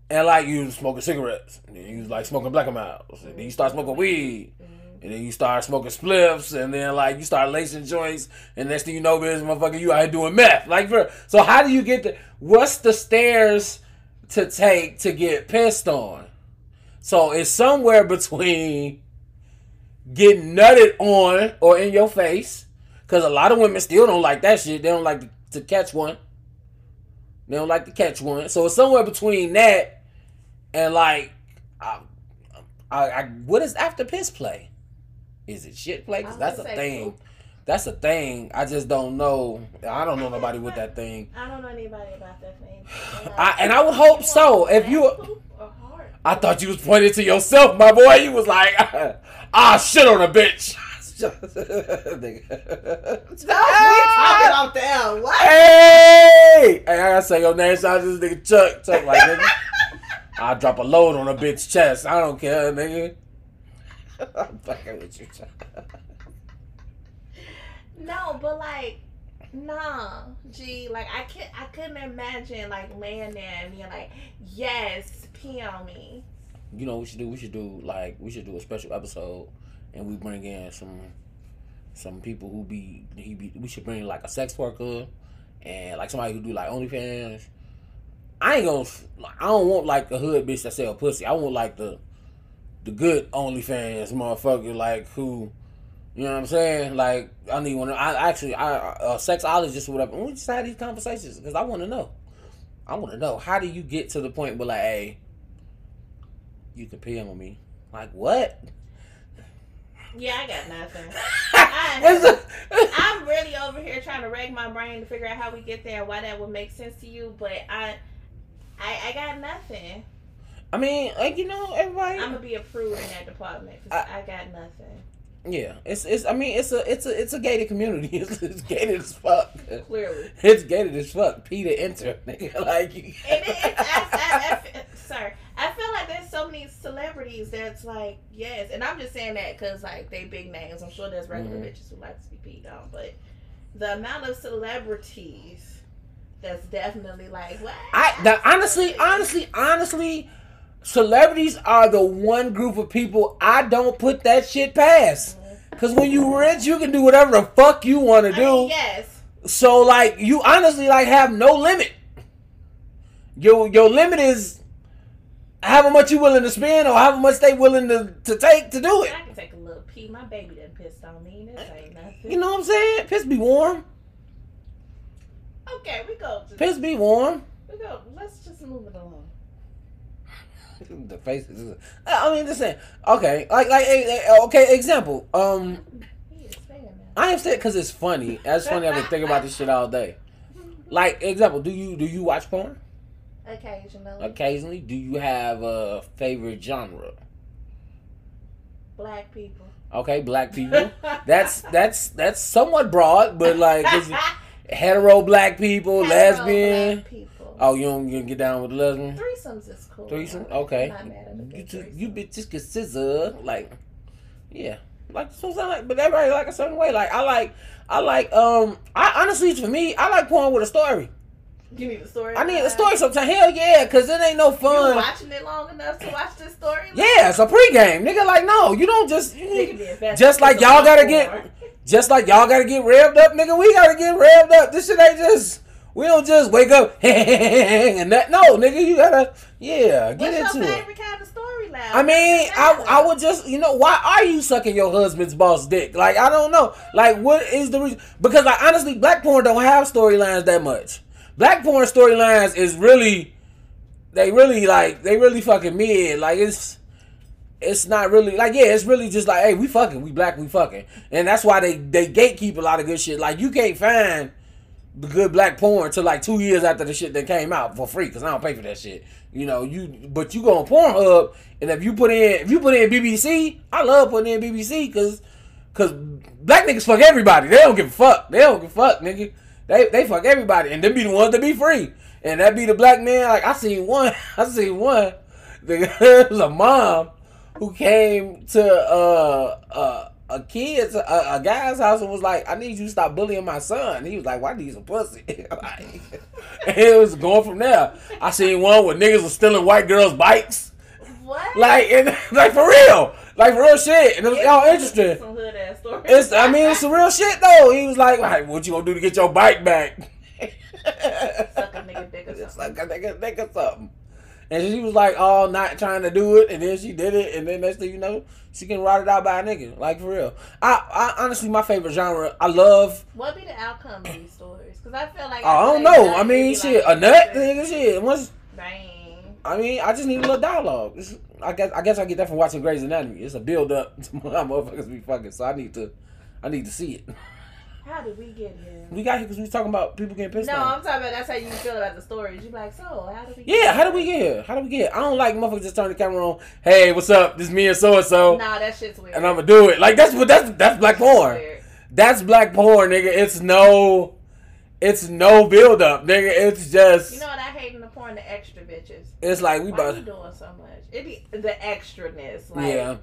And like you smoking cigarettes, and you like smoking Black and Milds, and then you start smoking weed, and then you start smoking spliffs, and then like you start lacing joints, and next thing you know, bitch, motherfucker, you out here doing meth. Like, so how do you get the? What's the stairs to take to get pissed on? So it's somewhere between getting nutted on or in your face, because a lot of women still don't like that shit. They don't like to catch one. They don't like to catch one. So it's somewhere between that and like, I, I, I what is after piss play? Is it shit I that's a thing. poop. That's a thing. I just don't know. I don't know nobody with that thing. I don't know anybody about that thing. I, and I would hope so. If you, Poop or hard? I thought you was pointing to yourself, my boy. You was like, ah, shit on a bitch. Nigga. No, we talking off the L. What? hey, hey, I gotta say your name. Shout out to this nigga Chuck. Chuck like nigga. I drop a load on a bitch chest. I don't care, nigga. I'm fucking with you. No, but like, nah, G. Like I can't, I couldn't imagine like laying there and being like, yes, pee on me. You know what we should do? We should do like we should do a special episode, and we bring in some some people who be he be. We should bring like a sex worker, and like somebody who do like OnlyFans. I ain't gonna. I don't want like a hood bitch that sell pussy. I want like the the good OnlyFans motherfucker, like who. You know what I'm saying? Like I need one. I actually, I a sexologist or whatever. We just had these conversations because I want to know. I want to know how do you get to the point where like, hey, you can pee on me. Like what? Yeah, I got nothing. A- I'm really over here trying to rack my brain to figure out how we get there, why that would make sense to you, but I, I, I got nothing. I mean, like you know, everybody. I'm gonna be approved in that department because I, got nothing. yeah, it's it's. I mean, it's a it's a it's a gated community. It's, it's gated as fuck. Clearly, It's gated as fuck. P to enter, nigga. Like you. I, I, I, sorry, I feel like there's so many celebrities that's like yes, and I'm just saying that because like they big names. I'm sure there's regular Mhm. bitches who like to be peed on, but the amount of celebrities that's definitely like what I the, honestly, honestly, honestly, celebrities are the one group of people I don't put that shit past. Cause when you rich, you can do whatever the fuck you want to I do. mean, yes. So like you honestly like have no limit. Your your limit is how much you willing to spend or how much they willing to, to take to do it. I can take a little pee. My baby done pissed on me. This ain't nothing. You know what I'm saying? Piss be warm. Okay, we go. To, Piss be warm. we go. Let's just move it along. The faces. I mean, just saying. Okay, like like eh, eh, okay. Example. Um, He is saying that. I am saying because it's funny. It's funny. I've been thinking about this shit all day. Like example, do you do you watch porn Occasionally, occasionally? Do you have a favorite genre? black people. Okay, black people. That's that's that's somewhat broad, but like hetero black people, Hetero lesbian. black people. Oh, you don't, you don't get down with lesbian. Threesomes is cool. Threesome, I'm okay. Not mad at You just, threesome. you bitches can scissor like, yeah, like so like, but everybody like a certain way. Like I like, I like, um, I honestly for me, I like porn with a story. You need a story. I need a story sometimes. Hell yeah, cause it ain't no You fun. watching it long enough to watch this story? Yeah, it's a pregame, nigga. Like no, you don't just. you- invested just like y'all gotta get, just like y'all gotta get revved up, nigga. We gotta get revved up. This shit ain't just We don't just wake up and that. No, nigga, you gotta yeah get What's into your it. favorite kind of storyline? I mean, I I would just you know why are you sucking your husband's boss dick? Like I don't know. Like what is the reason? Because like honestly, black porn don't have storylines that much. Black porn storylines is really, they really like they really fucking mid. Like it's. It's not really like yeah, it's really just like hey, we fucking, we black, we fucking, and that's why they they gatekeep a lot of good shit. Like you can't find the good black porn until like two years after the shit that came out for free because I don't pay for that shit. You know, you but you go on Pornhub and if you put in if you put in BBC, I love putting in BBC because because black niggas fuck everybody. They don't give a fuck. They don't give a fuck, nigga. They they fuck everybody and they be the ones that be free. And that be the black man. Like I seen one. I seen one. There was a mom who came to uh uh a kid's a, a guy's house and was like, I need you to stop bullying my son. He was like, Why do you need some pussy? like, and it was going from there. I seen one where niggas was stealing white girls' bikes. what? Like and like for real. Like for real shit. And it was all interesting. Some hood ass story. It's I mean it's some real shit though. He was like, like what you gonna do to get your bike back? Suck a nigga dick or something. like a nigga, nigga something. And she was like all not trying to do it, and then she did it, and then next thing you know, she getting rotted out by a nigga. Like for real. I, I honestly my favorite genre. I love. What be the outcome of these stories? Because I feel like I don't know. I mean, shit, a nut, nigga, shit. Once Dang. I mean, I just need a little dialogue. It's, I guess I guess I get that from watching Grey's Anatomy. It's a build up to my motherfuckers be fucking. So I need to, I need to see it. How did we get here? We got here because we was talking about people getting pissed No, off. I'm talking about that's how you feel about the stories. You be like, so how did we? Get Yeah, how did we get here? How did we get here? I don't like motherfuckers just turn the camera on. Hey, what's up? This me and so and so, Nah, that shit's weird. and I'm gonna do it. Like that's what that's that's black porn. Weird. That's black porn, nigga. It's no, it's no build up, nigga. It's just, You know what I hate in the porn? The extra bitches. it's like we Why about. you doing so much? It be the extraness. Like, Yeah.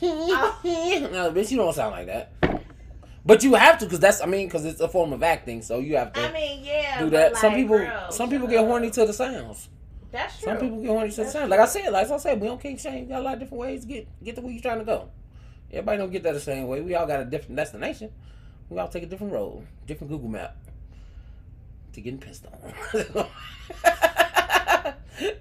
no, bitch, you don't sound like that. But you have to, cause that's, I mean, cause it's a form of acting, so you have to I mean, yeah. do that. some people, girl, some people get horny to the sounds. That's true. Some people get horny to the That's sounds. true. Like I said, like I said, we don't kink shame. Got a lot of different ways to get get to where you trying to go. Everybody don't get that the same way. We all got a different destination. We all take a different road, different Google map to getting pissed on.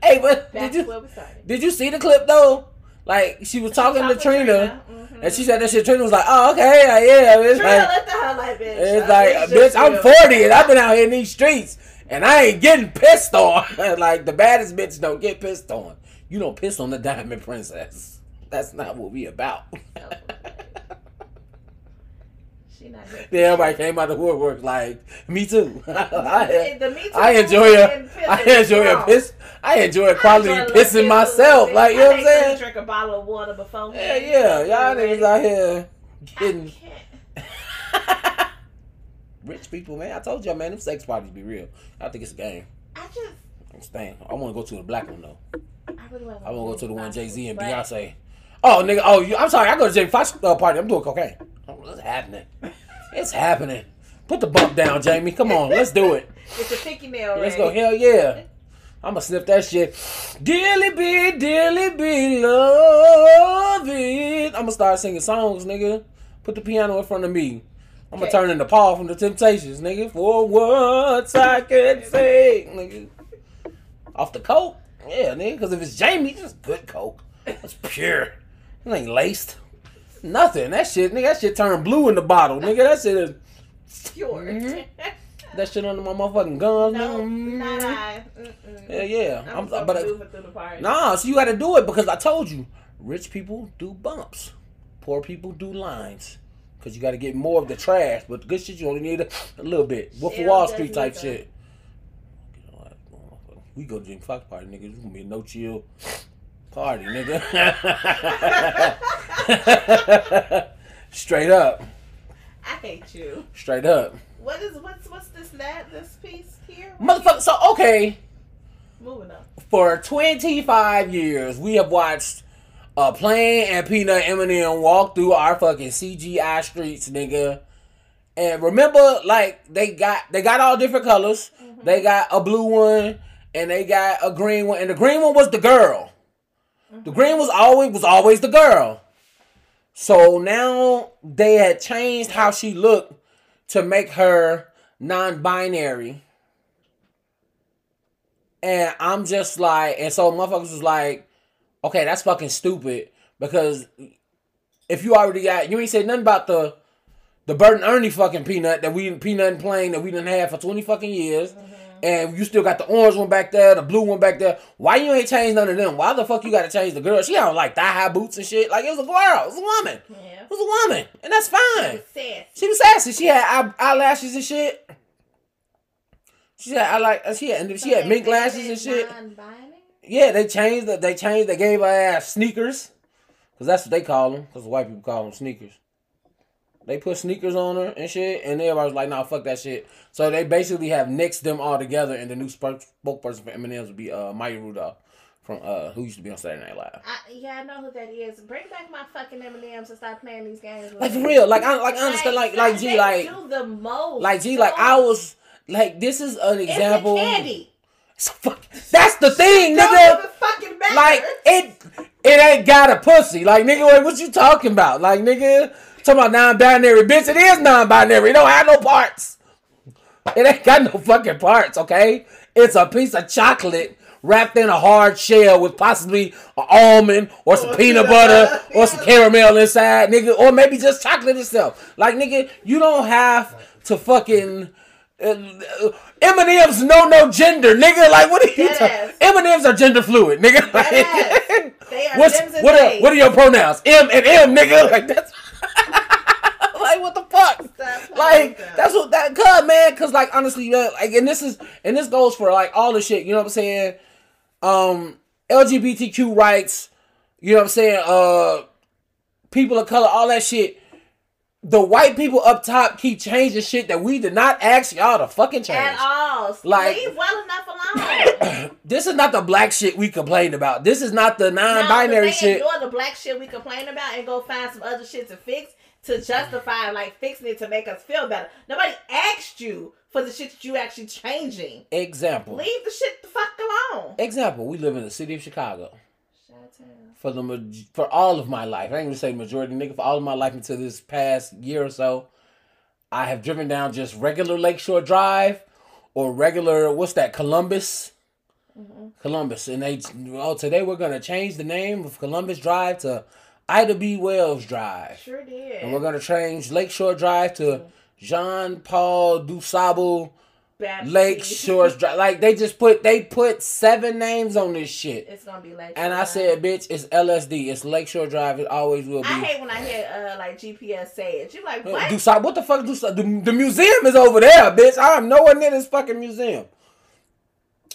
hey, but That's did you did you see the clip though? Like she was talking to Trina, Mhm. and she said that shit. Trina was like, "Oh, okay, yeah, yeah." It's Trina like, at her like, bitch. it's like, bitch, I'm real. 40 and I've been out here in these streets and I ain't getting pissed on. like the baddest bitch don't get pissed on. You don't piss on the diamond princess. That's not what we about. She not then everybody came out the woodwork like, me too. I, The Me Too I enjoy a, I enjoy a piss. I enjoy a quality I enjoy pissing myself. too, Like you bitch. know I what I'm saying? Drink a bottle of water before. Yeah, yeah. Y'all niggas out here I getting rich people, man. I told y'all, man, them sex parties be real. I think it's a game. I just. I'm staying. I want to go to the black one though. I really want I want to go to the one Jay Z and Beyonce. Oh, nigga. Oh, you, I'm sorry. I go to Jamie Foxx uh, party. I'm doing cocaine. Oh, What's happening? It's happening. Put the bump down, Jamie. Come on, let's do it. It's a picky nail. Let's go. Hell yeah. I'm gonna sniff that shit. Dearly be, dearly be, love it. I'm gonna start singing songs, nigga. Put the piano in front of me. I'm gonna Okay. turn into Paul from the Temptations, nigga. For once I can say, nigga. Off the coke? Yeah, nigga. Because if it's Jamie, it's just good coke. It's pure. It ain't laced. Nothing. That shit, nigga. That shit turned blue in the bottle, nigga. That shit is. Pure. Mhm. That shit under my motherfucking gums, no, nigga. not I. Mm-mm. Yeah, yeah. I'm, I'm, so but the nah, so you got to do it because I told you, rich people do bumps, poor people do lines, because you got to get more of the trash. But the good shit you only need a, a little bit. Wolf of Wall Street type shit. We go to Jim Fox party, nigga. It's gonna be no chill party, nigga. Straight up, I hate you. straight up, What is what's what's this that this piece here? motherfucker. So okay. Moving on. for 25 years, we have watched a plane and Peanut M&M walk through our fucking CGI streets, nigga. And remember, like they got they got all different colors. Mm-hmm. They got a blue one and they got a green one, and the green one was the girl. The green was always was always the girl. So now they had changed how she looked to make her non-binary. And I'm just like, and so motherfuckers was like, okay, that's fucking stupid because if you already got, you ain't said nothing about the the Bert and Ernie fucking peanut that we peanut and plain that we didn't have for twenty fucking years. And you still got the orange one back there, the blue one back there. Why you ain't changed none of them? Why the fuck you gotta change the girl? She had like thigh high boots and shit. Like it was a girl, it was a woman, Yeah. it was a woman, and that's fine. She was Sassy. She was sassy. She had eye- eyelashes and shit. She had I like she had she had mink lashes and shit. Yeah, they changed. the- They changed. They gave her ass sneakers, cause that's what they call them. Cause white people call them sneakers. They put sneakers on her and shit, and everybody was like, "Nah, fuck that shit." So they basically have nixed them all together, and the new spokesperson for M&M's would be uh Maya Rudolph from uh who used to be on Saturday Night Live. I, yeah, I know who that is. Bring back my fucking M&M's and stop playing these games. Like for real, like I like I understand, like like G, like do the most. like G, like I was like this is an It's example. the candy. Fuck, that's the thing, Don't nigga. fucking matter. Like it, it ain't got a pussy. Like nigga, what you talking about? Like nigga, talking about non-binary, bitch. It is non-binary. It don't have no parts. It ain't got no fucking parts. Okay, it's a piece of chocolate wrapped in a hard shell with possibly an almond or some Or peanut peanut butter or some caramel inside, nigga, or maybe just chocolate itself. Like nigga, you don't have to fucking. Uh, M&M's know no gender, nigga. Like, what are you talking? M&M's are gender fluid, nigga. Are What's what are, what are your pronouns? M and M, nigga. Like that's like what the fuck? Stop Like that's what that cuz man, cause like honestly, like and this is and this goes for like all the shit, you know what I'm saying? Um LGBTQ rights, you know what I'm saying? Uh people of color, all that shit. The white people up top keep changing shit that we did not ask y'all to fucking change. At all. Like- Leave well enough alone. This is not the black shit we complained about. This is not the non-binary they shit. ignore the black shit we complain about and go find some other shit to fix to justify like fixing it to make us feel better. Nobody asked you for the shit that you actually changing. Example. Leave the shit the fuck alone. Example, we live in the city of Chicago. For the for all of my life, I ain't gonna say majority, nigga. For all of my life until this past year or so, I have driven down just regular Lakeshore Drive or regular what's that Columbus, mm-hmm. Columbus, and they oh today we're gonna change the name of Columbus Drive to Ida B. Wells Drive, Sure did. and we're gonna change Lakeshore Drive to Jean Paul Dusable Baptist. Lake Shores Drive. Like they just put they put seven names on this shit. It's gonna be like. And I said, bitch, it's LSD. It's Lakeshore Drive. It always will be. I hate when I hear uh like GPS say it. You like what? Do so- what the fuck? Do the, the museum is over there, bitch. I'm nowhere near this fucking museum.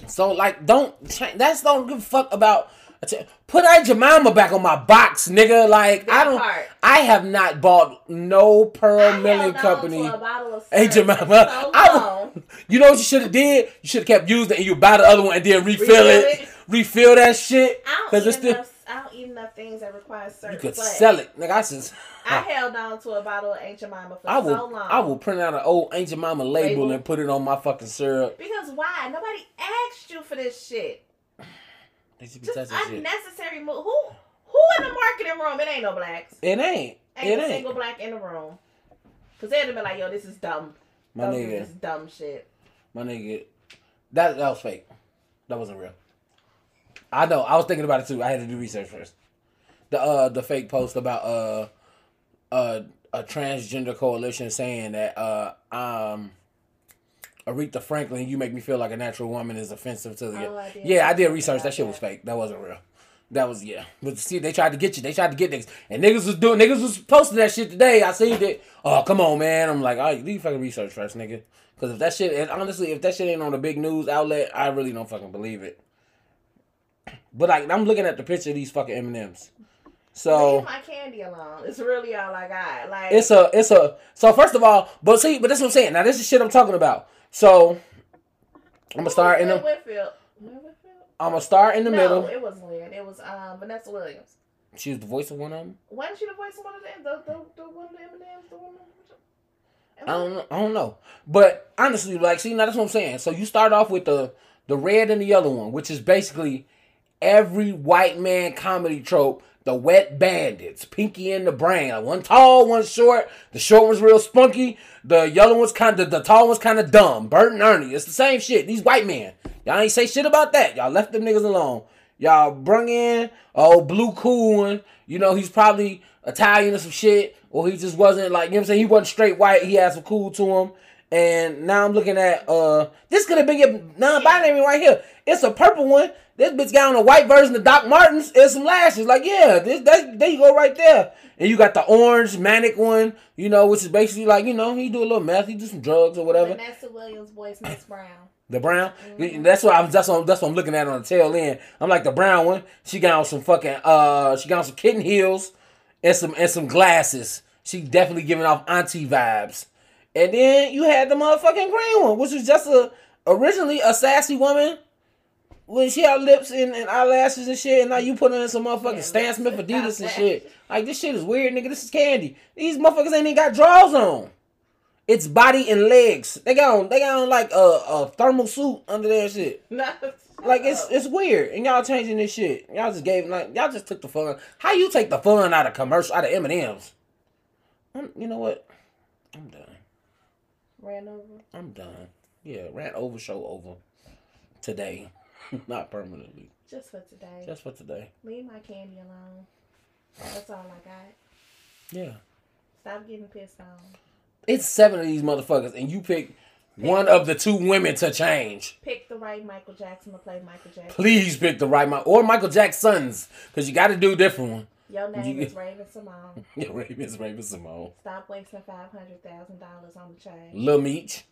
So like, don't that's don't give a fuck about. Put Aunt Jemima back on my box, nigga. Like I don't. part. I have not bought no Pearl I Milling Company. Aunt Jemima. so I you know what you should have did? You should have kept using it and you buy the other one and then refill, Refill it. it. Refill that shit. I don't eat it's still enough. I don't eat enough things that require syrup. you could sell it, nigga. I just. I held on to a bottle of Aunt Jemima for I will, so long. I will print out an old Aunt Jemima label, Label. and put it on my fucking syrup. Because why? Nobody asked you for this shit. They should be Just touching shit. unnecessary move. Who? Who in the marketing room? It ain't no blacks. It ain't. Ain't It a ain't. single black in the room. Cause they'd have been like, yo, this is dumb. My Don't nigga, this dumb shit. my nigga, that that was fake. That wasn't real. I know. I was thinking about it too. I had to do research first. The uh the fake post about uh uh a transgender coalition saying that uh um Aretha Franklin, you make me feel like a natural woman is offensive to the Oh, I yeah. I did research. That shit was fake. That wasn't real. That was yeah. But see, they tried to get you. They tried to get niggas, and niggas was doing. Niggas was posting that shit today. I seen it. Oh come on, man. I'm like, all right, leave fucking research first, nigga. Because if that shit, and honestly, if that shit ain't on a big news outlet, I really don't fucking believe it. But like, I'm looking at the picture of these fucking M and M's. So Leave my candy alone. It's really all I got. Like it's a, it's a. So first of all, but see, but that's what I'm saying. Now this is shit I'm talking about. So I'm gonna start in the. Whitfield. Whitfield? I'm gonna start in the no, middle. it wasn't Lynn. It was um Vanessa Williams. She was the voice of one of them. Wasn't she the voice of one of them? The the, the one of the M&Ms, the one. I don't know. I don't know. But honestly, like, see, now that's what I'm saying. So you start off with the the red and the yellow one, which is basically every white man comedy trope the Wet Bandits, Pinky and the Brain. Like one tall, one short. The short one's real spunky. The yellow one's kind of the tall one's kind of dumb. Bert and Ernie. It's the same shit. These white men. Y'all ain't say shit about that. Y'all left them niggas alone. Y'all brung in oh blue cool one. You know he's probably Italian or some shit, or he just wasn't like you know what I'm saying. He wasn't straight white. He had some cool to him. And now I'm looking at uh this could have been your non-binary right here. It's a purple one. This bitch got on a white version of Doc Martens and some lashes. Like yeah, this that there you go right there. And you got the orange manic one, you know, which is basically like you know he do a little meth, he do some drugs or whatever. Vanessa Williams' voice, Miss Brown. The brown. That's what I'm. That's what, that's what I'm looking at on the tail end. I'm like the brown one. She got on some fucking. Uh, she got on some kitten heels and some and some glasses. She definitely giving off auntie vibes. And then you had the motherfucking green one, which was just a originally a sassy woman. When she had lips and, and eyelashes and shit, and now you put her in some motherfucking Yeah, Stan Smith Adidas and shit. Like this shit is weird, nigga. This is candy. These motherfuckers ain't even got drawers on. It's body and legs. They got on they got on like a, a thermal suit under their shit. Like it's it's weird, and y'all changing this shit. Y'all just gave like y'all just took the fun. How you take the fun out of commercial out of M and M's? You know what? I'm done. ran over. I'm done. Yeah, rant over, show over. Today, not permanently, Just for today. just for today. Leave my candy alone. That's all I got. Yeah, Stop getting pissed on. it's seven of these motherfuckers, and you pick one of the two women to change. Pick the right Michael Jackson to play Michael Jackson. Please pick the right one or Michael Jackson's, cause you got to do a different one. Your name You- is Raven Simone. Yeah, Raven, is Raven Simone, Stop wasting five hundred thousand dollars on the chain. Lil Meech.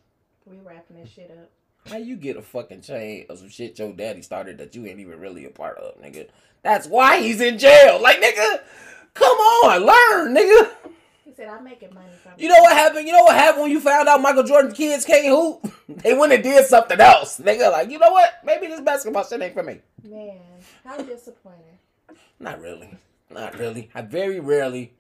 We wrapping this shit up. How you get a fucking chain of some shit your daddy started that you ain't even really a part of, nigga? That's why he's in jail. Like, nigga, come on, learn, nigga. He said, "I'm making money from You know what happened? You know what happened when you found out Michael Jordan kids can't hoop? They went and did something else, nigga. Like, you know what? Maybe this basketball shit ain't for me. Man, how disappointing, Not really. Not really. I very rarely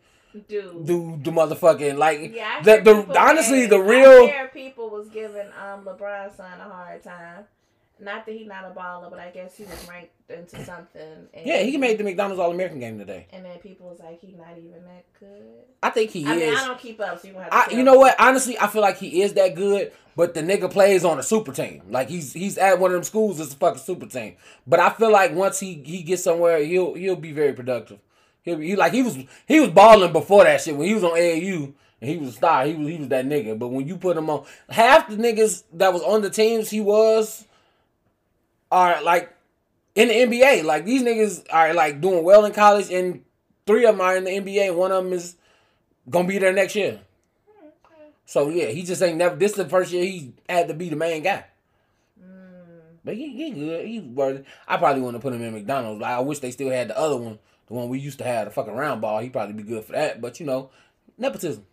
dude. do the motherfucking like Yeah, the the honestly the real people was giving um LeBron's son a hard time. Not that he's not a baller, but I guess he was ranked into something. And, yeah he made the McDonald's All American game today. And then people was like, he's not even that good. I think he I is. mean, I don't keep up, so you have to. I, you me. know what? Honestly, I feel like he is that good, but the nigga plays on a super team. Like he's he's at one of them schools that's a fucking super team. But I feel like once he he gets somewhere, he'll he'll be very productive. He'll be he, like he was he was balling before that shit when he was on AAU and he was a star. He was he was that nigga. But when you put him on, half the niggas that was on the teams he was are like in the NBA. Like these niggas are like doing well in college, and three of them are in the NBA, and one of them is gonna be there next year. So yeah, he just ain't never. This is the first year he had to be the main guy. Mm. But he, he good. He's worthy. I probably want to put him in McDonald's. Like, I wish they still had the other one, the one we used to have, the fucking round ball. He'd probably be good for that. But you know, nepotism.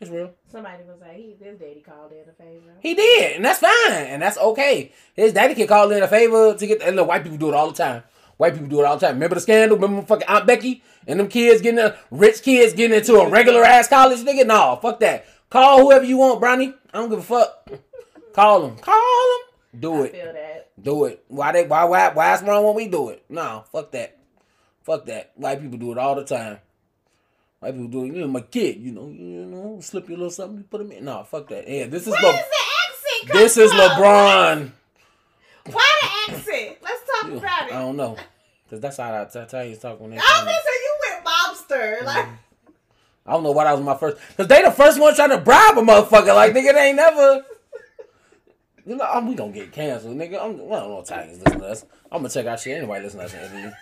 It's real. Somebody was like, he, his daddy called in a favor. He did, and that's fine, and that's okay. His daddy can call in a favor to get. And look, white people do it all the time. White people do it all the time. Remember the scandal? Remember fucking Aunt Becky and them kids getting a rich kids getting into a regular ass college nigga? No, fuck that. Call whoever you want, Bronny. I don't give a fuck. Call them. Call them. Do it. Do it. Why they? Why? Why? Why is wrong when we do it? No, fuck that. Fuck that. White people do it all the time. White people do it. You're my kid. You know. You know. Slip your little something. Put them in. No, fuck that. Yeah, this is Le- does the accent come this is from? LeBron. Why the accent? Let's talk Yeah, about it. I don't know. Cause that's how I t- tell you talk when they. I was say you went mobster. Like I don't know why that was my first. Cause they the first one trying to bribe a motherfucker. Like nigga, they ain't never. You know, I'm, we gonna get canceled, nigga. I'm, well, I don't know Titans listen to us. I'm gonna check our shit anyway. Listen to us.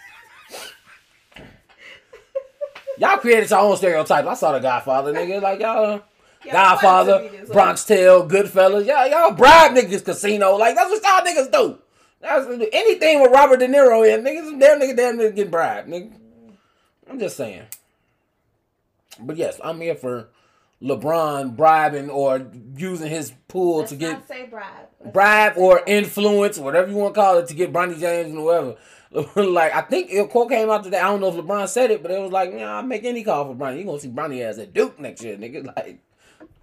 Y'all created your own stereotypes. I saw the Godfather, nigga. Like y'all, Y'all Godfather, funny to me Bronx Tale, Goodfellas. Y'all, y'all bribe niggas casino. Like that's what y'all niggas do. That's anything with Robert De Niro in niggas. Damn nigga, damn nigga getting bribed, nigga. I'm just saying. But yes, I'm here for LeBron bribing or using his pool Let's to get bribe. Bribe or influence, whatever you want to call it, to get Bronny James and whoever. like I think a quote came out today. I don't know if LeBron said it, but it was like, yeah, I'll make any call for Bronny. You gonna see Bronny as a Duke next year, nigga. Like,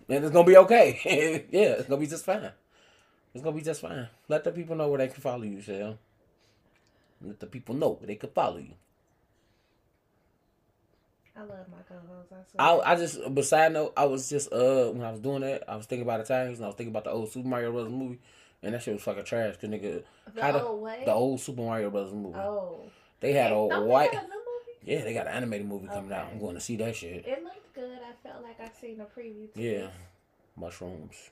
and it's gonna be okay. yeah, it's gonna be just fine. It's gonna be just fine. Let the people know where they can follow you, Shell. Let the people know where they can follow you. I love my co-hosts. I I. I just beside note, I was just uh when I was doing that, I was thinking about the times and I was thinking about the old Super Mario Brothers movie, and that shit was fucking trash. Cause nigga, the how the- old what? the old Super Mario Brothers movie, oh. they had a Don't they white. have a new movie? Yeah, they got an animated movie coming out. I'm going to see that shit. It looked good. I felt like I seen a preview. To Yeah, mushrooms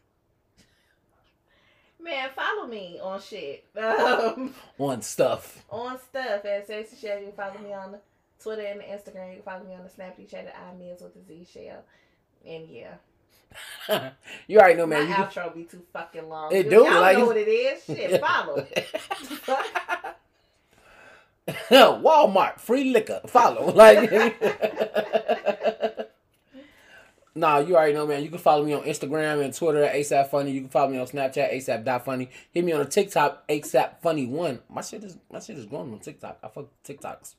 Man, follow me on shit. Um, on stuff. on stuff at Sexy Shell. You can follow me on Twitter and Instagram. You can follow me on the Snapchat at I with the Z Shell. And yeah, you already know, man. my You can- outro be too fucking long. It do, Y'all like know what it is. Shit, follow. Walmart free liquor. Follow like. Nah, you already know, man. You can follow me on Instagram and Twitter at ASAP Funny. You can follow me on Snapchat ASAP Funny. Hit me on a TikTok ASAP Funny One. My shit is my shit is growing on TikTok. I fuck TikToks.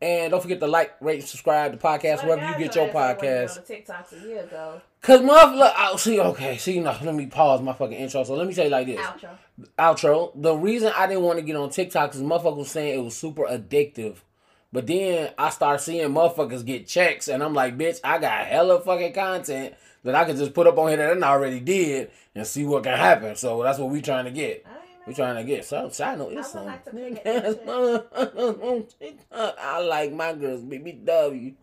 And don't forget to like, rate, subscribe to the podcast to wherever you get your podcast. On the TikToks a year ago. Cause motherfucker, oh, see, okay, see, no, let me pause my fucking intro. So let me say it like this Outro. outro. The reason I didn't want to get on TikTok is motherfuckers was saying it was super addictive. But then I start seeing motherfuckers get checks, and I'm like, bitch, I got hella fucking content that I could just put up on here that I already did and see what can happen. So that's what we trying to get. I We know. trying to get. So side note I is would some like nigga put ass it motherfuckers on TikTok. I like my girls BBW.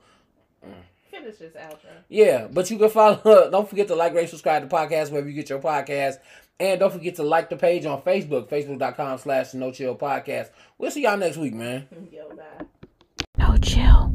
Mm. Finish this outro. Yeah, but you can follow. Don't forget to like, rate, subscribe to the podcast wherever you get your podcast. And don't forget to like the page on Facebook, facebook.com slash no chill podcast. We'll see y'all next week, man. Yo, bye. No chill.